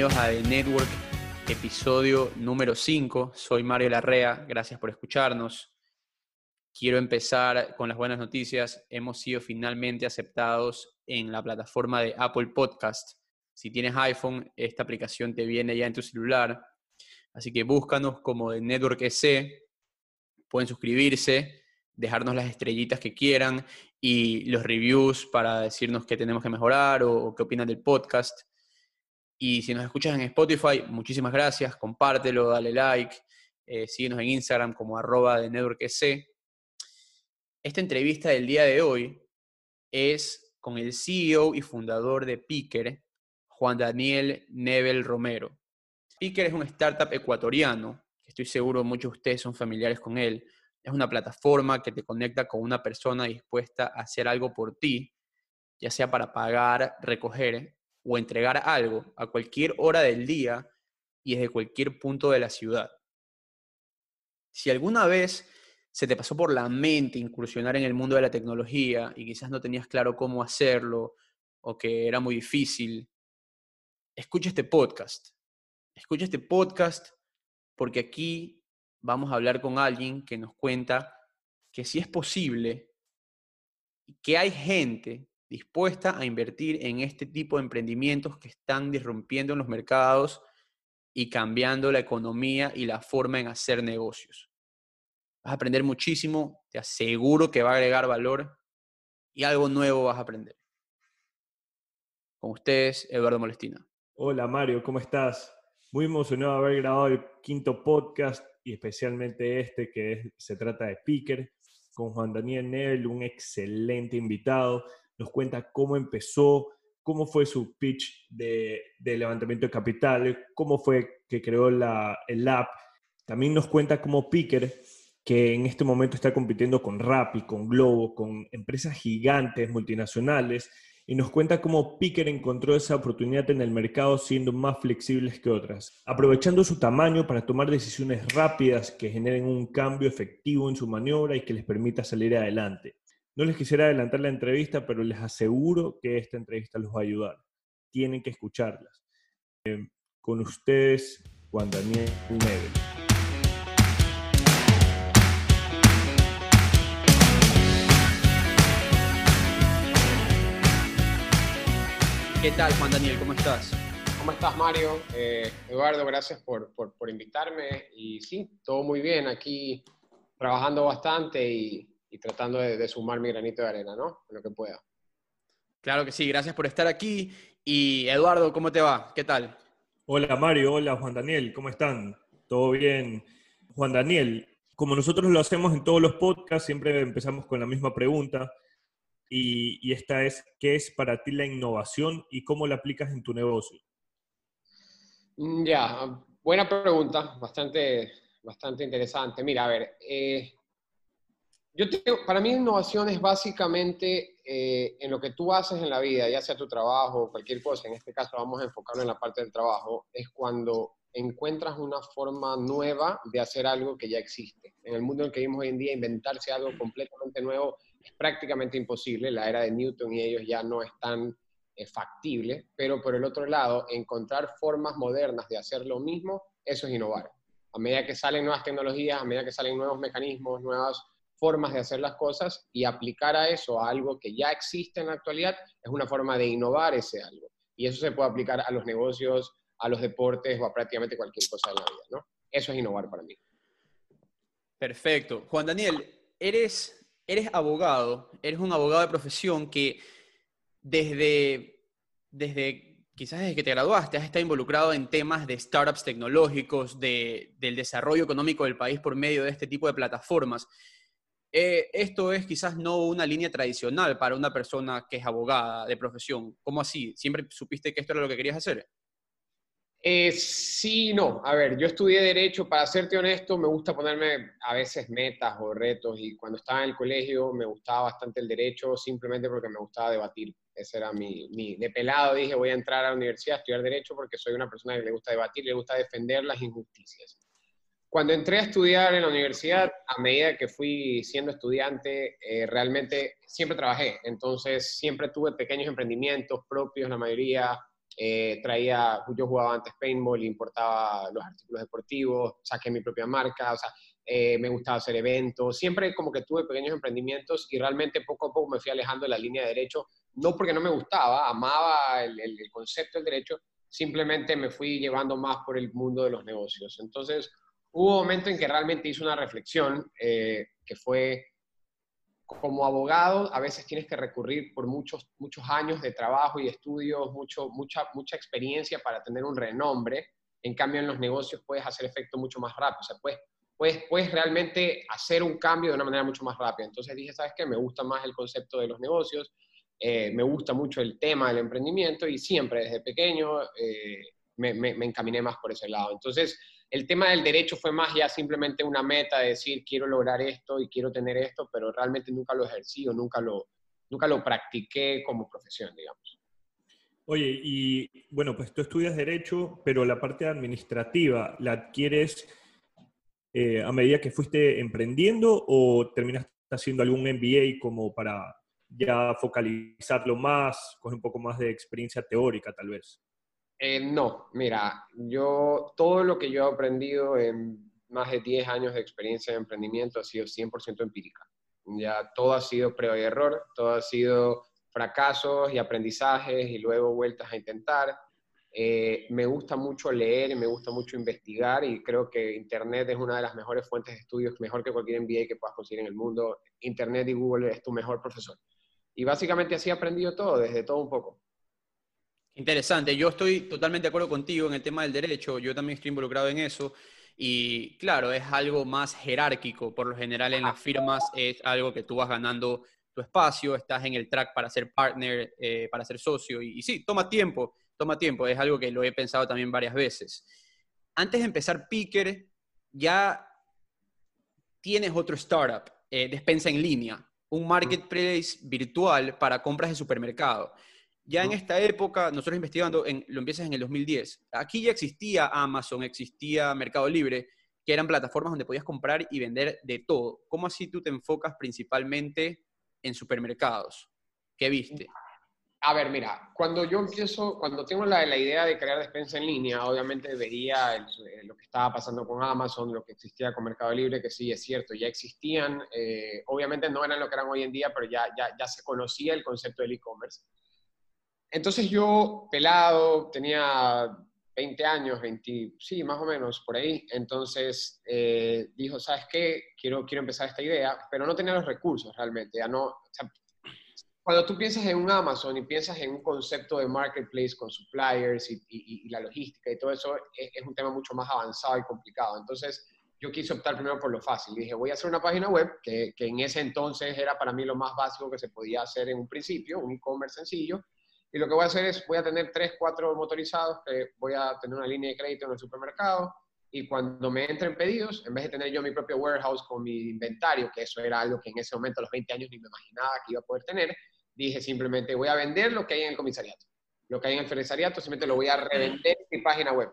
Bienvenidos a The Network, episodio número 5. Soy Mario Larrea, gracias por escucharnos. Quiero empezar con las buenas noticias. Hemos sido finalmente aceptados en la plataforma de Apple Podcast. Si tienes iPhone, esta aplicación te viene ya en tu celular. Así que búscanos como The Network EC. Pueden suscribirse, dejarnos las estrellitas que quieran y los reviews para decirnos qué tenemos que mejorar o, o qué opinan del podcast. Y si nos escuchas en Spotify, muchísimas gracias, compártelo, dale like, eh, síguenos en Instagram como arroba de NetworkC. Esta entrevista del día de hoy es con el CEO y fundador de Picker, Juan Daniel Nebel Romero. Picker es un startup ecuatoriano, estoy seguro muchos de ustedes son familiares con él. Es una plataforma que te conecta con una persona dispuesta a hacer algo por ti, ya sea para pagar, recoger o entregar algo a cualquier hora del día y desde cualquier punto de la ciudad. Si alguna vez se te pasó por la mente incursionar en el mundo de la tecnología y quizás no tenías claro cómo hacerlo o que era muy difícil, escucha este podcast. Escucha este podcast porque aquí vamos a hablar con alguien que nos cuenta que si es posible, que hay gente dispuesta a invertir en este tipo de emprendimientos que están disrumpiendo en los mercados y cambiando la economía y la forma en hacer negocios. Vas a aprender muchísimo, te aseguro que va a agregar valor y algo nuevo vas a aprender. Con ustedes, Eduardo Molestina. Hola Mario, ¿cómo estás? Muy emocionado de haber grabado el quinto podcast y especialmente este que se trata de Picker con Juan Daniel Nebel, un excelente invitado nos cuenta cómo empezó, cómo fue su pitch de, levantamiento de capital, cómo fue que creó el app. También nos cuenta cómo Picker, que en este momento está compitiendo con Rappi, con Globo, con empresas gigantes multinacionales, y nos cuenta cómo Picker encontró esa oportunidad en el mercado siendo más flexibles que otras, aprovechando su tamaño para tomar decisiones rápidas que generen un cambio efectivo en su maniobra y que les permita salir adelante. No les quisiera adelantar la entrevista, pero les aseguro que esta entrevista los va a ayudar. Tienen que escucharlas. Eh, con ustedes, Juan Daniel Nebel. ¿Qué tal, Juan Daniel? ¿Cómo estás? ¿Cómo estás, Mario? Eh, Eduardo, gracias por, por, por invitarme. Y sí, todo muy bien. Aquí trabajando bastante y, y tratando de, sumar mi granito de arena, ¿no? En lo que pueda. Claro que sí, gracias por estar aquí. Y Eduardo, ¿cómo te va? ¿Qué tal? Hola Mario, hola Juan Daniel, ¿cómo están? ¿Todo bien? Juan Daniel, como nosotros lo hacemos en todos los podcasts, siempre empezamos con la misma pregunta. Y, y esta es, ¿qué es para ti la innovación y cómo la aplicas en tu negocio? Mm, ya, buena pregunta, bastante, bastante interesante. Mira, a ver, eh, yo para mí innovación es básicamente eh, en lo que tú haces en la vida, ya sea tu trabajo o cualquier cosa, en este caso vamos a enfocarlo en la parte del trabajo, es cuando encuentras una forma nueva de hacer algo que ya existe. En el mundo en el que vivimos hoy en día, inventarse algo completamente nuevo es prácticamente imposible. La era de Newton y ellos ya no es tan eh, factible, pero por el otro lado, encontrar formas modernas de hacer lo mismo, eso es innovar. A medida que salen nuevas tecnologías, a medida que salen nuevos mecanismos, nuevas formas de hacer las cosas y aplicar a eso a algo que ya existe en la actualidad es una forma de innovar ese algo. Y eso se puede aplicar a los negocios, a los deportes o a prácticamente cualquier cosa de la vida, ¿no? Eso es innovar para mí. Perfecto. Juan Daniel, eres, eres abogado, eres un abogado de profesión que desde, desde quizás desde que te graduaste has estado involucrado en temas de startups tecnológicos, de, del desarrollo económico del país por medio de este tipo de plataformas. Eh, esto es quizás no una línea tradicional para una persona que es abogada de profesión. ¿Cómo así? ¿Siempre supiste que esto era lo que querías hacer? Eh, sí, no. A ver, yo estudié Derecho, para serte honesto, me gusta ponerme a veces metas o retos y cuando estaba en el colegio me gustaba bastante el Derecho simplemente porque me gustaba debatir. Ese era mi, mi... De pelado dije, voy a entrar a la universidad a estudiar Derecho porque soy una persona que le gusta debatir, le gusta defender las injusticias. Cuando entré a estudiar en la universidad, a medida que fui siendo estudiante, eh, realmente siempre trabajé. Entonces, siempre tuve pequeños emprendimientos propios, la mayoría eh, traía, yo jugaba antes paintball, importaba los artículos deportivos, saqué mi propia marca, o sea, eh, me gustaba hacer eventos, siempre como que tuve pequeños emprendimientos y realmente poco a poco me fui alejando de la línea de derecho, no porque no me gustaba, amaba el, concepto del derecho, simplemente me fui llevando más por el mundo de los negocios. Entonces, hubo un momento en que realmente hice una reflexión eh, que fue como abogado a veces tienes que recurrir por muchos, muchos años de trabajo y estudios, mucho, mucha, mucha experiencia para tener un renombre. En cambio, en los negocios puedes hacer efecto mucho más rápido. O sea, puedes, puedes, puedes realmente hacer un cambio de una manera mucho más rápida. Entonces dije, ¿sabes qué? Me gusta más el concepto de los negocios, eh, me gusta mucho el tema del emprendimiento y siempre desde pequeño eh, me, me, me encaminé más por ese lado. Entonces, el tema del derecho fue más ya simplemente una meta de decir quiero lograr esto y quiero tener esto, pero realmente nunca lo ejercí o nunca lo, nunca lo practiqué como profesión, digamos. Oye, y bueno, pues tú estudias derecho, pero la parte administrativa la adquieres eh, a medida que fuiste emprendiendo o terminaste haciendo algún MBA como para ya focalizarlo más, con un poco más de experiencia teórica tal vez? Eh, no, mira, yo todo lo que yo he aprendido en más de 10 años de experiencia de emprendimiento ha sido 100% empírica. Ya todo ha sido prueba y error, todo ha sido fracasos y aprendizajes y luego vueltas a intentar. Eh, me gusta mucho leer y me gusta mucho investigar y creo que Internet es una de las mejores fuentes de estudios, mejor que cualquier MBA que puedas conseguir en el mundo. Internet y Google es tu mejor profesor. Y básicamente así he aprendido todo, desde todo un poco. Interesante, yo estoy totalmente de acuerdo contigo en el tema del derecho, yo también estoy involucrado en eso. Y claro, es algo más jerárquico, por lo general en las firmas es algo que tú vas ganando tu espacio, estás en el track para ser partner, eh, para ser socio. Y, sí, toma tiempo, toma tiempo, es algo que lo he pensado también varias veces. Antes de empezar Picker, ya tienes otro startup, eh, despensa en línea, un marketplace virtual para compras de supermercado. Ya en esta época, nosotros investigando, en, lo empiezas en el 2010, aquí ya existía Amazon, existía Mercado Libre, que eran plataformas donde podías comprar y vender de todo. ¿Cómo así tú te enfocas principalmente en supermercados? ¿Qué viste? A ver, mira, cuando yo empiezo, cuando tengo la, la idea de crear despensa en línea, obviamente vería eh, lo que estaba pasando con Amazon, lo que existía con Mercado Libre, que sí, es cierto, ya existían, eh, obviamente no eran lo que eran hoy en día, pero ya, ya, ya se conocía el concepto del e-commerce. Entonces yo, pelado, tenía 20 años, 20, sí, más o menos, por ahí. Entonces eh, dijo, ¿sabes qué? Quiero, quiero empezar esta idea, pero no tenía los recursos realmente. Ya no, cuando tú piensas en un Amazon y piensas en un concepto de marketplace con suppliers y, la logística y todo eso, es, es, un tema mucho más avanzado y complicado. Entonces yo quise optar primero por lo fácil. Dije, voy a hacer una página web, que, que en ese entonces era para mí lo más básico que se podía hacer en un principio, un e-commerce sencillo y lo que voy a hacer es, voy a tener tres, cuatro motorizados que voy a tener una línea de crédito en el supermercado y cuando me entren pedidos, en vez de tener yo mi propio warehouse con mi inventario, que eso era algo que en ese momento a los 20 años ni me imaginaba que iba a poder tener, dije simplemente voy a vender lo que hay en el comisariato. Lo que hay en el comisariato simplemente lo voy a revender en mi página web.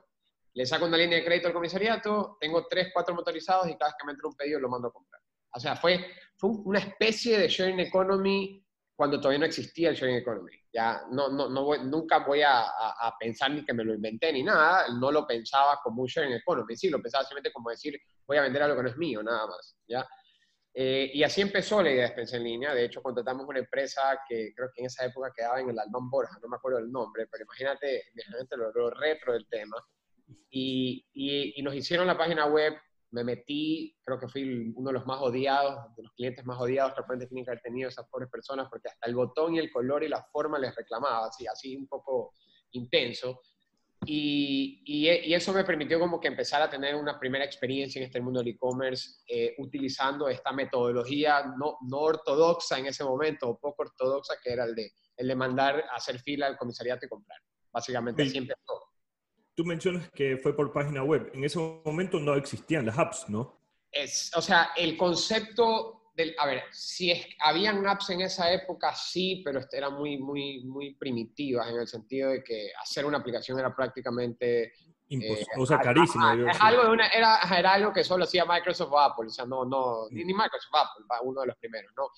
Le saco una línea de crédito al comisariato, tengo tres, cuatro motorizados y cada vez que me entra un pedido lo mando a comprar. O sea, fue, fue una especie de sharing economy cuando todavía no existía el sharing economy. Ya no, no, no voy, nunca voy a, a, pensar ni que me lo inventé ni nada, no lo pensaba como un sharing economy, sí, lo pensaba simplemente como decir, voy a vender algo que no es mío, nada más, ¿ya? Eh, y así empezó la idea de Despensa en línea. De hecho, contratamos una empresa que creo que en esa época quedaba en el Albán Borja, no me acuerdo el nombre, pero imagínate, imagínate lo, lo retro del tema. Y, y, y, nos hicieron la página web me metí, creo que fui uno de los más odiados, de los clientes más odiados que repente tienen que haber tenido esas pobres personas, porque hasta el botón y el color y la forma les reclamaba, así, así un poco intenso. Y, y, eso me permitió como que empezar a tener una primera experiencia en este mundo del e-commerce eh, utilizando esta metodología no, no, ortodoxa en ese momento, o poco ortodoxa, que era el de, el de mandar a hacer fila al comisariato y comprar. Básicamente así empezó tú mencionas que fue por página web. En ese momento no existían las apps, ¿no? Es, o sea, el concepto del, a ver, si es, habían apps en esa época, sí, pero eran muy, muy, muy primitivas en el sentido de que hacer una aplicación era prácticamente... Imposible, eh, o sea, carísimo. es algo de una, era, era, algo que solo hacía Microsoft o Apple, o sea, no, no, ni, ni Microsoft Apple, uno de los primeros, ¿no?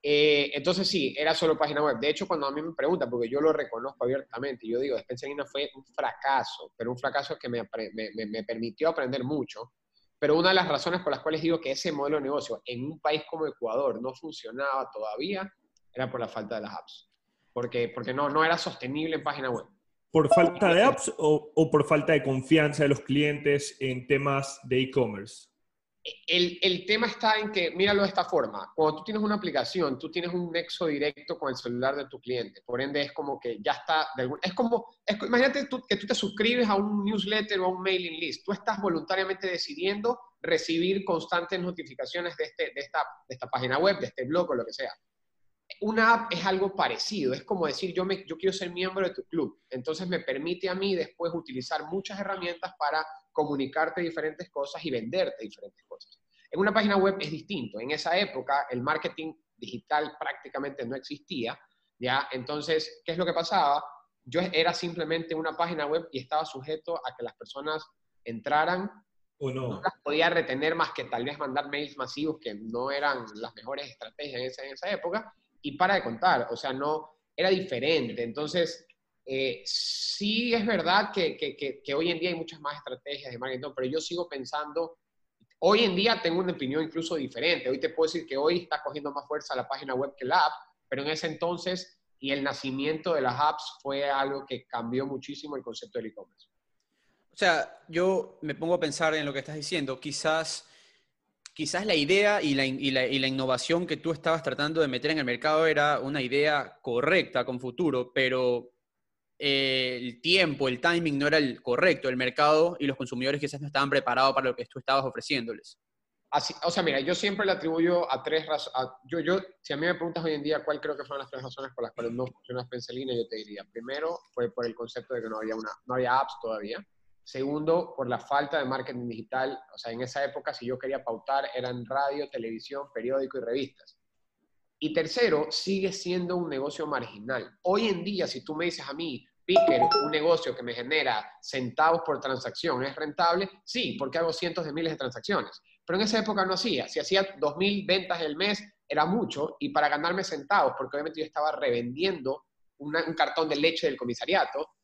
Eh, entonces sí, era solo página web. De hecho, cuando a mí me preguntan, porque yo lo reconozco abiertamente, yo digo, Spencer fue un fracaso, pero un fracaso que me, me, me, permitió aprender mucho. Pero una de las razones por las cuales digo que ese modelo de negocio en un país como Ecuador no funcionaba todavía era por la falta de las apps. Porque, porque no, no era sostenible en página web. ¿Por falta de apps o, o por falta de confianza de los clientes en temas de e-commerce? El, tema está en que, míralo de esta forma, cuando tú tienes una aplicación, tú tienes un nexo directo con el celular de tu cliente, por ende es como que ya está, es como, imagínate que tú te suscribes a un newsletter o a un mailing list, tú estás voluntariamente decidiendo recibir constantes notificaciones de, este, de, esta, de esta página web, de este blog o lo que sea. Una app es algo parecido, es como decir, yo, me, yo quiero ser miembro de tu club, entonces me permite a mí después utilizar muchas herramientas para comunicarte diferentes cosas y venderte diferentes cosas. En una página web es distinto. En esa época el marketing digital prácticamente no existía, ¿ya? Entonces, ¿qué es lo que pasaba? Yo era simplemente una página web y estaba sujeto a que las personas entraran o no. no las podía retener más que tal vez mandar mails masivos que no eran las mejores estrategias en esa, en esa época y para de contar, o sea, no, era diferente. Entonces, eh, sí es verdad que, que, hoy en día hay muchas más estrategias de marketing, pero yo sigo pensando, hoy en día tengo una opinión incluso diferente. Hoy te puedo decir que hoy está cogiendo más fuerza la página web que la app, pero en ese entonces y el nacimiento de las apps fue algo que cambió muchísimo el concepto del e-commerce. O sea, yo me pongo a pensar en lo que estás diciendo. Quizás, quizás la idea y la, innovación que tú estabas tratando de meter en el mercado era una idea correcta con futuro, pero el tiempo, el timing no era el correcto, el mercado y los consumidores quizás no estaban preparados para lo que tú estabas ofreciéndoles. Así, o sea, mira, yo siempre le atribuyo a tres razones. Yo, yo, si a mí me preguntas hoy en día cuál creo que fueron las tres razones por las cuales no funciona Spencelina, yo te diría, primero fue por el concepto de que no había, una, no había apps todavía. Segundo, por la falta de marketing digital. O sea, en esa época, si yo quería pautar, eran radio, televisión, periódico y revistas. Y tercero, sigue siendo un negocio marginal. Hoy en día, si tú me dices a mí, Picker, un negocio que me genera centavos por transacción, ¿es rentable? Sí, porque hago cientos de miles de transacciones. Pero en esa época no hacía. Si hacía 2.000 ventas el mes, era mucho. Y para ganarme centavos, porque obviamente yo estaba revendiendo un cartón de leche del comisariato,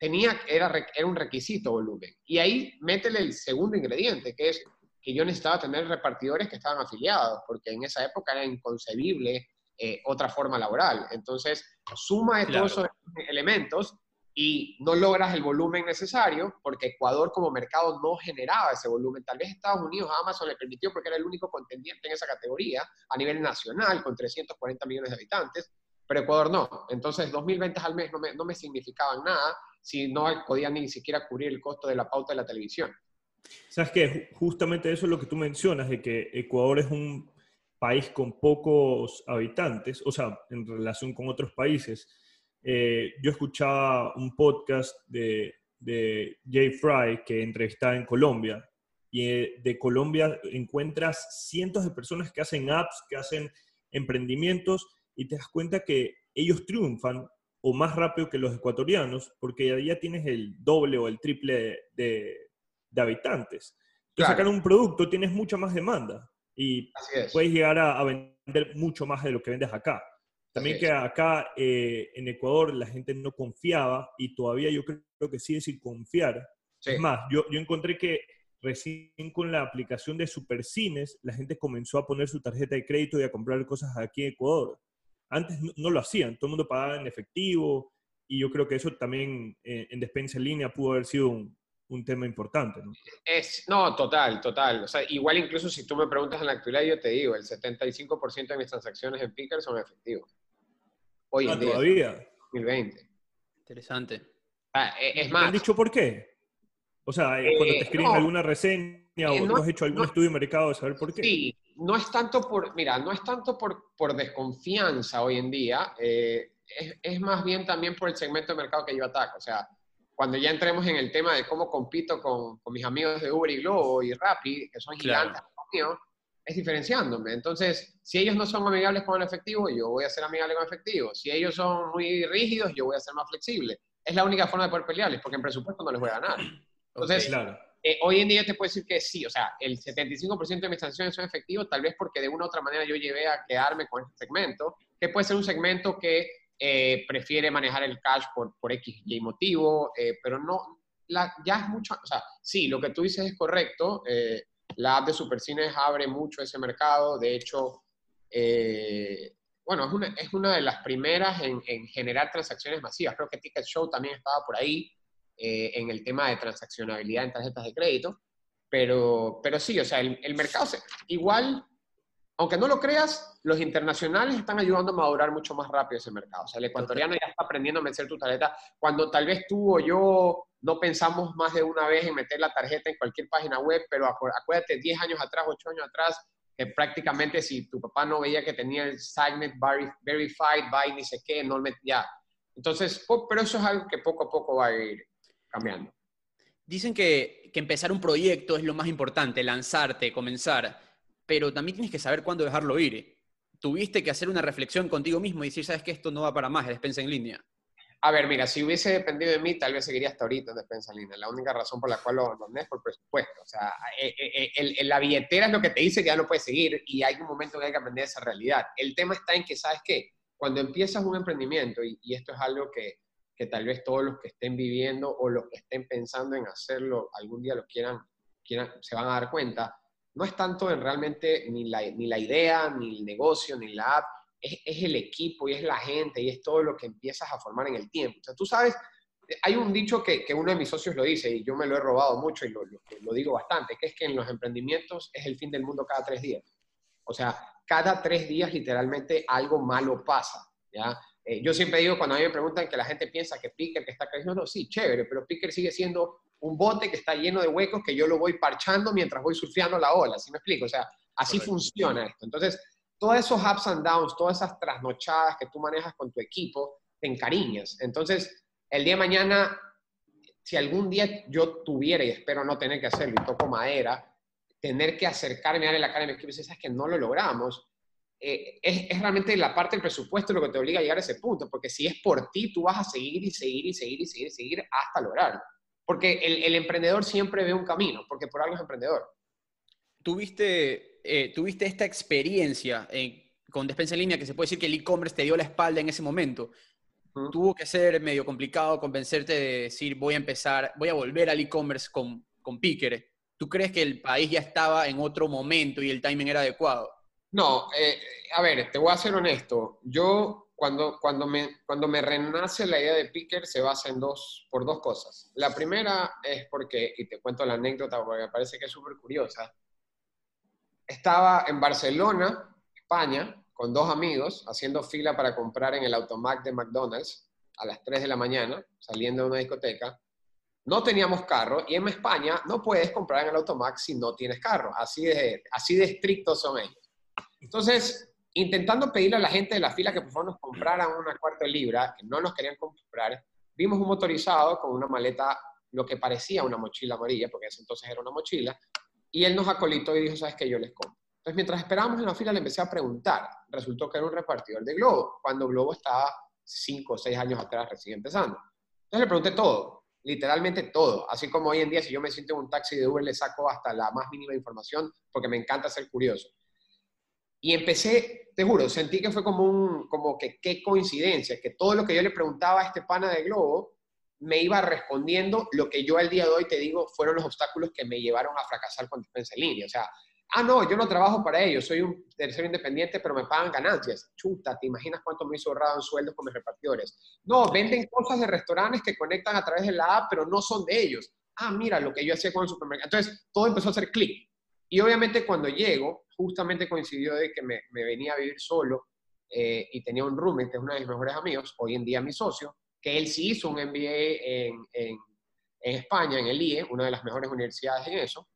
tenía, era, era un requisito volumen. Y ahí métele el segundo ingrediente, que es que yo necesitaba tener repartidores que estaban afiliados, porque en esa época era inconcebible eh, otra forma laboral. Entonces, suma de todos esos elementos y no logras el volumen necesario porque Ecuador como mercado no generaba ese volumen. Tal vez Estados Unidos, Amazon le permitió porque era el único contendiente en esa categoría a nivel nacional con 340 millones de habitantes, pero Ecuador no. Entonces, 2.000 ventas al mes no me, no me significaban nada si no podía ni siquiera cubrir el costo de la pauta de la televisión. Sabes que justamente eso es lo que tú mencionas, de que Ecuador es un país con pocos habitantes, o sea, en relación con otros países. Eh, yo escuchaba un podcast de, de Jay Fry que entrevistaba en Colombia y eh, de Colombia encuentras cientos de personas que hacen apps, que hacen emprendimientos y te das cuenta que ellos triunfan o más rápido que los ecuatorianos porque ya tienes el doble o el triple de, de habitantes. Entonces, sacar un producto tienes mucha más demanda y puedes llegar a, vender mucho más de lo que vendes acá. También que acá eh, en Ecuador la gente no confiaba y todavía yo creo que sigue sin confiar. Es más, yo, yo encontré que recién con la aplicación de Supercines la gente comenzó a poner su tarjeta de crédito y a comprar cosas aquí en Ecuador. Antes no, lo hacían, todo el mundo pagaba en efectivo y yo creo que eso también eh, en despensa en línea pudo haber sido un, un tema importante, ¿no? Es, no, total, total. O sea, igual incluso si tú me preguntas en la actualidad, yo te digo, el 75% de mis transacciones en Picker son efectivos. Hoy en ah, día. todavía. 2020. Interesante. Ah, e, es más. ¿Te han dicho por qué? O sea, eh, cuando te eh, escriben alguna reseña o eh, no, has hecho algún estudio de mercado de saber por qué. Sí, no es tanto por, mira, no es tanto por, por desconfianza hoy en día, es, es, más bien también por el segmento de mercado que yo ataco. O sea, cuando ya entremos en el tema de cómo compito con, con mis amigos de Uber y Globo y Rappi, que son gigantes es diferenciándome. Entonces, si ellos no son amigables con el efectivo, yo voy a ser amigable con el efectivo. Si ellos son muy rígidos, yo voy a ser más flexible. Es la única forma de poder pelearles, porque en presupuesto no les voy a ganar. Entonces, eh, hoy en día te puedo decir que sí, o sea, el 75% de mis transacciones son efectivos, tal vez porque de una u otra manera yo llevé a quedarme con este segmento, que puede ser un segmento que eh, prefiere manejar el cash por, por X y motivo, eh, pero no, la, ya es mucho, o sea, sí, lo que tú dices es correcto, la app de Supercines abre mucho ese mercado, de hecho, bueno, es una, es una de las primeras en, en generar transacciones masivas, creo que Ticket Show también estaba por ahí, eh, en el tema de transaccionabilidad en tarjetas de crédito. Pero, pero sí, o sea, el, el mercado, se, igual, aunque no lo creas, los internacionales están ayudando a madurar mucho más rápido ese mercado. O sea, el ecuatoriano ya está aprendiendo a meter tu tarjeta. Cuando tal vez tú o yo no pensamos más de una vez en meter la tarjeta en cualquier página web, pero acuérdate, 10 años atrás, 8 años atrás, que prácticamente si tu papá no veía que tenía el Signet Verified by ni sé qué, no ya. Entonces, pero eso es algo que poco a poco va a ir, cambiando. Dicen que, que empezar un proyecto es lo más importante, lanzarte, comenzar, pero también tienes que saber cuándo dejarlo ir. Tuviste que hacer una reflexión contigo mismo y decir, sabes que esto no va para más, es despensa en línea. A ver, mira, si hubiese dependido de mí, tal vez seguiría hasta ahorita en despensa en línea. La única razón por la cual lo abandoné es por presupuesto. O sea, eh, eh, eh, la billetera es lo que te dice que ya no puedes seguir y hay un momento que hay que aprender esa realidad. El tema está en que, ¿sabes qué? Cuando empiezas un emprendimiento, y esto es algo que, que tal vez todos los que estén viviendo o los que estén pensando en hacerlo algún día lo quieran, quieran se van a dar cuenta, no es tanto en realmente ni la, ni la idea, ni el negocio, ni la app, es, el equipo y es la gente y es todo lo que empiezas a formar en el tiempo. O sea, tú sabes, hay un dicho que, que uno de mis socios lo dice y yo me lo he robado mucho y lo, lo, lo digo bastante, que es que en los emprendimientos es el fin del mundo cada tres días. O sea, cada tres días literalmente algo malo pasa, ¿ya? Eh, yo siempre digo, cuando a mí me preguntan que la gente piensa que Picker que está creciendo, sí, chévere, pero Picker sigue siendo un bote que está lleno de huecos que yo lo voy parchando mientras voy surfeando la ola, ¿sí me explico? O sea, así funciona esto. Entonces, todos esos ups and downs, todas esas trasnochadas que tú manejas con tu equipo, te encariñas. Entonces, el día de mañana, si algún día yo tuviera, y espero no tener que hacerlo, y toco madera, tener que acercarme a la cara de mi equipo y decir, es que no lo logramos, eh, es, realmente la parte del presupuesto lo que te obliga a llegar a ese punto, porque si es por ti, tú vas a seguir y seguir y seguir y seguir y seguir hasta lograrlo. Porque el, emprendedor siempre ve un camino, porque por algo es emprendedor. Tuviste, eh, tuviste esta experiencia con despensa en línea que se puede decir que el e-commerce te dio la espalda en ese momento. Tuvo que ser medio complicado convencerte de decir voy a empezar, voy a volver al e-commerce con, con Picker. ¿Tú crees que el país ya estaba en otro momento y el timing era adecuado? No, eh, a ver, te voy a ser honesto. Yo, cuando, cuando, me, cuando me renace la idea de Picker, se basa en dos, por dos cosas. La primera es porque, y te cuento la anécdota porque me parece que es súper curiosa. Estaba en Barcelona, España, con dos amigos, haciendo fila para comprar en el automac de McDonald's a las 3 de la mañana, saliendo de una discoteca. No teníamos carro y en España no puedes comprar en el automac si no tienes carro. Así de, así de estrictos son ellos. Entonces, intentando pedirle a la gente de la fila que por favor nos compraran una cuarta libra, que no nos querían comprar, vimos un motorizado con una maleta, lo que parecía una mochila amarilla, porque ese entonces era una mochila, y él nos acolitó y dijo, ¿sabes qué? Yo les compro. Entonces, mientras esperábamos en la fila, le empecé a preguntar. Resultó que era un repartidor de Globo, cuando Globo estaba cinco o seis años atrás recién empezando. Entonces le pregunté todo, literalmente todo. Así como hoy en día, si yo me siento en un taxi de Uber, le saco hasta la más mínima información porque me encanta ser curioso. Y empecé, te juro, sentí que fue como un, como que qué coincidencia, que todo lo que yo le preguntaba a este pana de Globo me iba respondiendo lo que yo al día de hoy te digo fueron los obstáculos que me llevaron a fracasar con defensa en línea. O sea, ah, no, yo no trabajo para ellos, soy un tercero independiente, pero me pagan ganancias. Chuta, ¿te imaginas cuánto me hizo ahorrado en sueldos con mis repartidores? No, venden cosas de restaurantes que conectan a través de la app, pero no son de ellos. Ah, mira, lo que yo hacía con el supermercado. Entonces, todo empezó a hacer clic. Y obviamente cuando llego, justamente coincidió de que me, venía a vivir solo eh, y tenía un roommate, que es uno de mis mejores amigos, hoy en día mi socio, que él sí hizo un MBA en, España, en el IE, una de las mejores universidades en eso,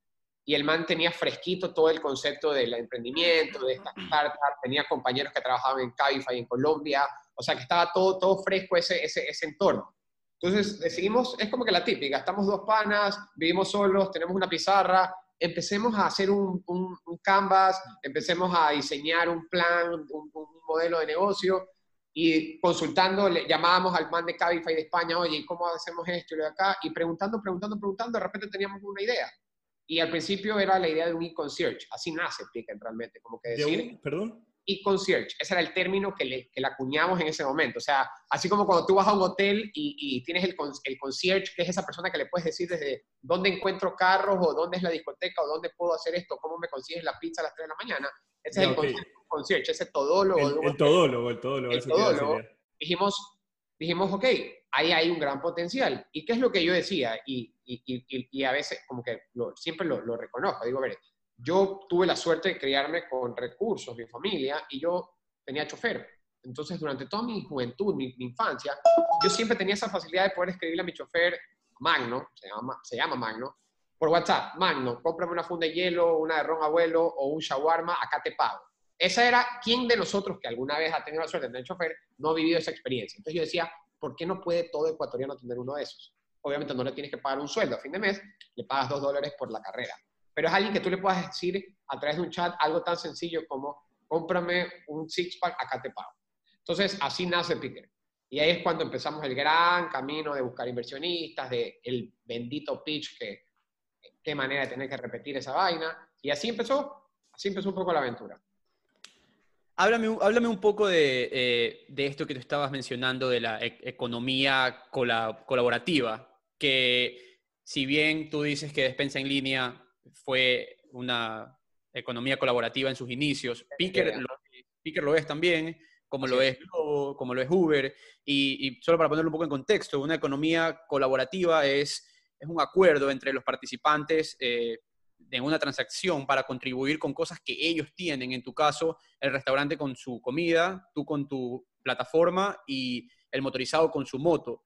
y el man tenía fresquito todo el concepto del emprendimiento, de esta startup, tenía compañeros que trabajaban en Cabify en Colombia, o sea que estaba todo, todo fresco ese, ese, ese entorno. Entonces decidimos, es como que la típica, estamos dos panas, vivimos solos, tenemos una pizarra, empecemos a hacer un, un, canvas, empecemos a diseñar un plan, un, modelo de negocio y consultando, le llamábamos al man de Cabify de España, oye, ¿cómo hacemos esto y lo de acá? Y preguntando, preguntando, preguntando, de repente teníamos una idea. Y al principio era la idea de un e-concierge, así nace Pickett realmente, como que decir... ¿Perdón? E-concierge, ese era el término que le, que le acuñamos en ese momento. O sea, así como cuando tú vas a un hotel y, y tienes el, el concierge, que es esa persona que le puedes decir desde dónde encuentro carros o dónde es la discoteca o dónde puedo hacer esto, cómo me consigues la pizza a las 3 de la mañana. Ese es el concierge, ese todólogo. El, el todólogo, el todólogo. El todólogo. Dijimos, dijimos, ok, ahí hay un gran potencial. ¿Y qué es lo que yo decía? Y, y, y a veces, como que siempre lo, lo, reconozco. Digo, a ver, yo tuve la suerte de criarme con recursos, mi familia, y yo tenía chofer. Entonces, durante toda mi juventud, mi, infancia, yo siempre tenía esa facilidad de poder escribirle a mi chofer Magno, se llama, se llama Magno, por WhatsApp, Magno, cómprame una funda de hielo, una de ron abuelo o un shawarma, acá te pago. Esa era quien de nosotros que alguna vez ha tenido la suerte de tener chofer no ha vivido esa experiencia. Entonces yo decía, ¿por qué no puede todo ecuatoriano tener uno de esos? Obviamente no le tienes que pagar un sueldo a fin de mes, le pagas dos dólares por la carrera. Pero es alguien que tú le puedas decir a través de un chat algo tan sencillo como, cómprame un six-pack, acá te pago. Entonces, así nace Picker. Y ahí es cuando empezamos el gran camino de buscar inversionistas, de el bendito pitch, que qué manera de tener que repetir esa vaina. Y así empezó, así empezó un poco la aventura. Háblame, háblame un poco de, eh, de, esto que tú estabas mencionando de la e, economía colaborativa, que si bien tú dices que Despensa en línea fue una economía colaborativa en sus inicios, Picker lo, lo es también, como lo es Globo, como lo es Uber, y, y, solo para ponerlo un poco en contexto, una economía colaborativa es, es un acuerdo entre los participantes eh, en una transacción para contribuir con cosas que ellos tienen. En tu caso, el restaurante con su comida, tú con tu plataforma y el motorizado con su moto.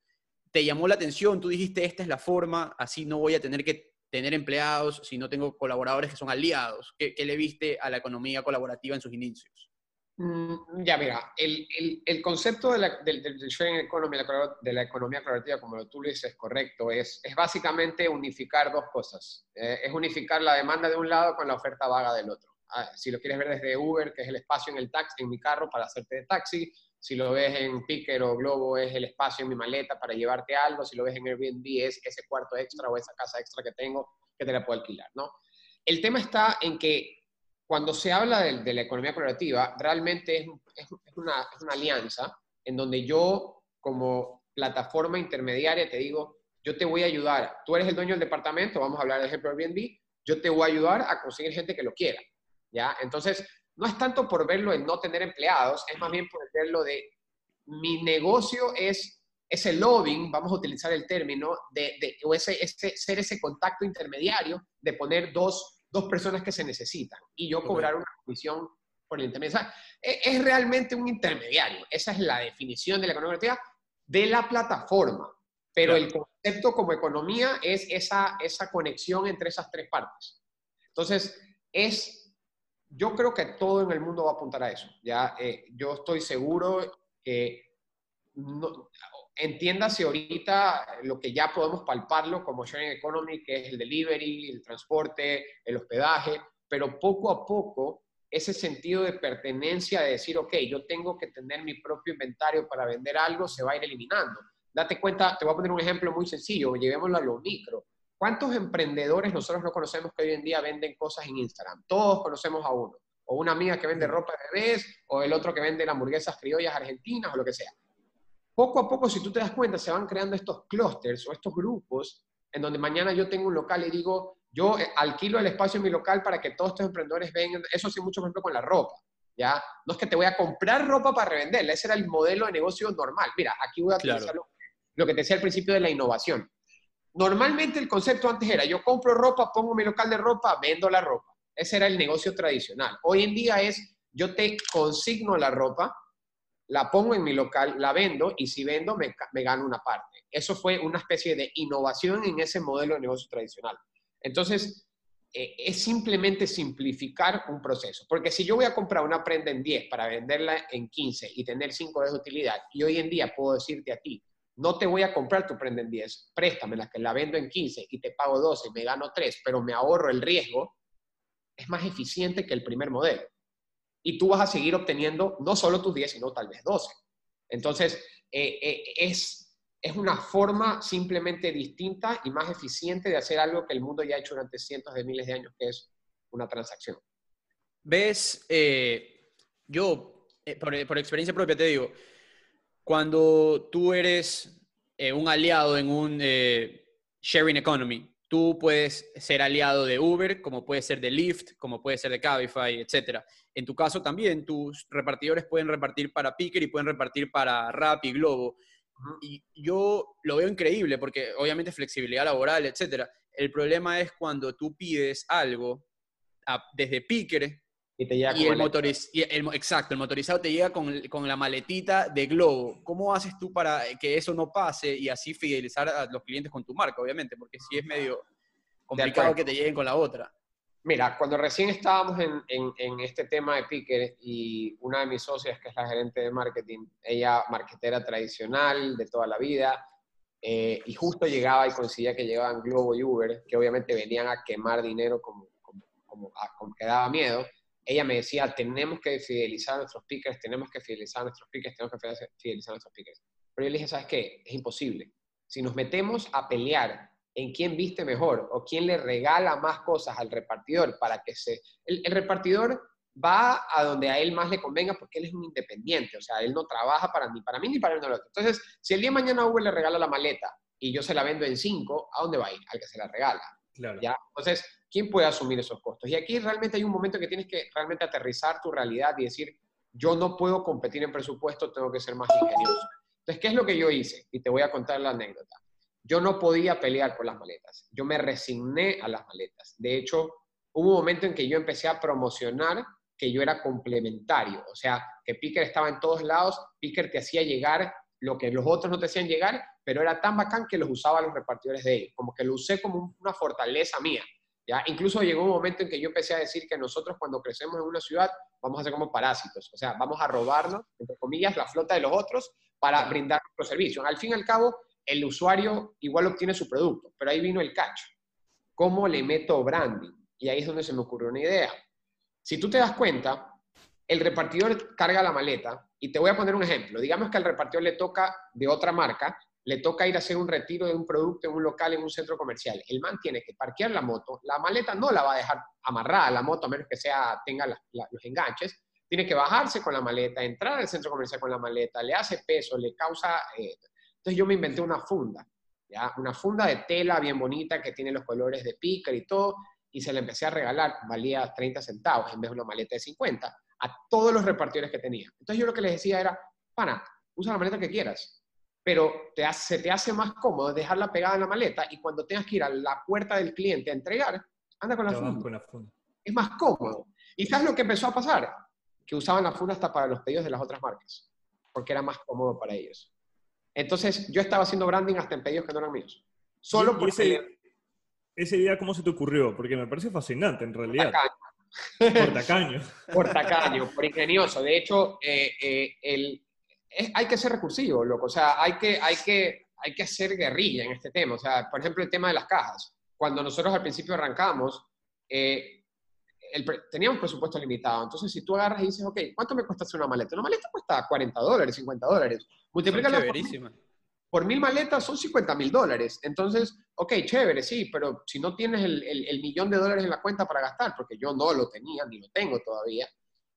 Te llamó la atención, tú dijiste, esta es la forma, así no voy a tener que tener empleados si no tengo colaboradores que son aliados. ¿Qué, le viste a la economía colaborativa en sus inicios? Mm, ya, mira, el, el, concepto de la, del, sharing economy, de la economía colaborativa, como tú lo dices, correcto, es, es básicamente unificar dos cosas. Eh, es unificar la demanda de un lado con la oferta vaga del otro. Ah, si lo quieres ver desde Uber, que es el espacio en el taxi, en mi carro para hacerte de taxi, si lo ves en Picker o Globo es el espacio en mi maleta para llevarte algo, si lo ves en Airbnb es ese cuarto extra o esa casa extra que tengo que te la puedo alquilar, ¿no? El tema está en que cuando se habla de, la economía colaborativa, realmente es, una, alianza en donde yo, como plataforma intermediaria, te digo, yo te voy a ayudar. Tú eres el dueño del departamento, vamos a hablar de ejemplo Airbnb, yo te voy a ayudar a conseguir gente que lo quiera. ¿ya? Entonces, no es tanto por verlo en no tener empleados, es más bien por verlo de mi negocio es ese lobbying, vamos a utilizar el término, de, o ese, ser ese contacto intermediario de poner dos dos personas que se necesitan y yo cobrar una comisión por el intermediario. E, es, realmente un intermediario. Esa es la definición de la economía de la plataforma. Pero el concepto como economía es esa, esa conexión entre esas tres partes. Entonces, es, yo creo que todo en el mundo va a apuntar a eso. Ya, eh, yo estoy seguro que no, entiéndase ahorita lo que ya podemos palparlo como sharing economy, que es el delivery, el transporte, el hospedaje, pero poco a poco ese sentido de pertenencia de decir, ok, yo tengo que tener mi propio inventario para vender algo, se va a ir eliminando. Date cuenta, te voy a poner un ejemplo muy sencillo, llevémoslo a lo micro. ¿Cuántos emprendedores nosotros no conocemos que hoy en día venden cosas en Instagram? Todos conocemos a uno. O una amiga que vende ropa de bebés, o el otro que vende hamburguesas criollas argentinas, o lo que sea poco a poco, si tú te das cuenta, se van creando estos clústeres o estos grupos en donde mañana yo tengo un local y digo, yo eh, alquilo el espacio en mi local para que todos estos emprendedores vengan. Eso sí, mucho, por ejemplo, con la ropa. ¿ya? No es que te voy a comprar ropa para revenderla, ese era el modelo de negocio normal. Mira, aquí voy a utilizar lo, que te decía al principio de la innovación. Normalmente el concepto antes era, yo compro ropa, pongo mi local de ropa, vendo la ropa. Ese era el negocio tradicional. Hoy en día es, yo te consigno la ropa, la pongo en mi local, la vendo y si vendo me, gano una parte. Eso fue una especie de innovación en ese modelo de negocio tradicional. Entonces, eh, es simplemente simplificar un proceso. Porque si yo voy a comprar una prenda en 10 para venderla en 15 y tener 5 de utilidad, y hoy en día puedo decirte a ti, no te voy a comprar tu prenda en 10, la que la vendo en 15 y te pago 12 y me gano 3, pero me ahorro el riesgo, es más eficiente que el primer modelo y tú vas a seguir obteniendo no solo tus 10, sino tal vez 12. Entonces, eh, eh, es, es una forma simplemente distinta y más eficiente de hacer algo que el mundo ya ha hecho durante cientos de miles de años, que es una transacción. Ves, eh, yo, eh, por, experiencia propia te digo, cuando tú eres eh, un aliado en un sharing economy, tú puedes ser aliado de Uber, como puedes ser de Lyft, como puede ser de Cabify, etc. En tu caso también, tus repartidores pueden repartir para Picker y pueden repartir para Rappi, Globo. Y yo lo veo increíble porque obviamente flexibilidad laboral, etcétera. El problema es cuando tú pides algo desde Picker y, te llega el, el, exacto, el motorizado te llega con, con, la maletita de Globo. ¿Cómo haces tú para que eso no pase y así fidelizar a los clientes con tu marca, obviamente? Porque sí es medio complicado que te lleguen con la otra. Mira, cuando recién estábamos en, en, este tema de Picker y una de mis socias, que es la gerente de marketing, ella marketera tradicional de toda la vida, eh, y justo llegaba y coincidía que llegaban Globo y Uber, que obviamente venían a quemar dinero como, como, como, como que daba miedo, ella me decía, tenemos que fidelizar a nuestros pickers, tenemos que fidelizar a nuestros pickers, tenemos que fidelizar a nuestros pickers. Pero yo le dije, ¿sabes qué? Es imposible. Si nos metemos a pelear en quién viste mejor o quién le regala más cosas al repartidor para que se... El, repartidor va a donde a él más le convenga porque él es un independiente, o sea, él no trabaja para ni para mí ni para el otro. Entonces, si el día de mañana Uber le regala la maleta y yo se la vendo en 5, ¿a dónde va a ir? Al que se la regala. Claro. ¿ya? Entonces, ¿quién puede asumir esos costos? Y aquí realmente hay un momento que tienes que realmente aterrizar tu realidad y decir, yo no puedo competir en presupuesto, tengo que ser más ingenioso. Entonces, ¿qué es lo que yo hice? Y te voy a contar la anécdota. Yo no podía pelear por las maletas. Yo me resigné a las maletas. De hecho, hubo un momento en que yo empecé a promocionar que yo era complementario. O sea, que Picker estaba en todos lados, Picker te hacía llegar lo que los otros no te hacían llegar, pero era tan bacán que los usaba los repartidores de ellos. Como que lo usé como una fortaleza mía. ¿Ya? Incluso llegó un momento en que yo empecé a decir que nosotros cuando crecemos en una ciudad vamos a ser como parásitos. O sea, vamos a robarnos, entre comillas, la flota de los otros para brindar nuestro servicio. Al fin y al cabo, el usuario igual obtiene su producto, pero ahí vino el cacho. ¿Cómo le meto branding? Y ahí es donde se me ocurrió una idea. Si tú te das cuenta, el repartidor carga la maleta y te voy a poner un ejemplo. Digamos que al repartidor le toca de otra marca, le toca ir a hacer un retiro de un producto en un local, en un centro comercial. El man tiene que parquear la moto, la maleta no la va a dejar amarrada la moto a menos que sea, tenga los enganches, tiene que bajarse con la maleta, entrar al centro comercial con la maleta, le hace peso, le causa... Eh, entonces yo me inventé una funda, ¿ya? Una funda de tela bien bonita que tiene los colores de picker y todo, y se la empecé a regalar, valía 30 centavos en vez de una maleta de 50, a todos los repartidores que tenía. Entonces yo lo que les decía era, pana, usa la maleta que quieras, pero te hace, se te hace más cómodo dejarla pegada en la maleta y cuando tengas que ir a la puerta del cliente a entregar, anda con la, funda. Con la funda. Es más cómodo. ¿Y sabes lo que empezó a pasar? Que usaban la funda hasta para los pedidos de las otras marcas, porque era más cómodo para ellos. Entonces, yo estaba haciendo branding hasta en pedidos que no eran míos. Solo por ese, esa idea, ¿cómo se te ocurrió? Porque me parece fascinante, en realidad. Por tacaño. por tacaño, por ingenioso. De hecho, eh, eh, el, hay que ser recursivo, loco. O sea, hay que, hay, que, hay que hacer guerrilla en este tema. O sea, por ejemplo, el tema de las cajas. Cuando nosotros al principio arrancamos, eh, un presupuesto limitado. Entonces, si tú agarras y dices, ok, ¿cuánto me cuesta hacer una maleta? Una maleta cuesta 40 dólares, 50 dólares. Multiplícalo por, por, mil maletas, son 50 mil dólares. Entonces, ok, chévere, sí, pero si no tienes el, el, millón de dólares en la cuenta para gastar, porque yo no lo tenía, ni lo tengo todavía,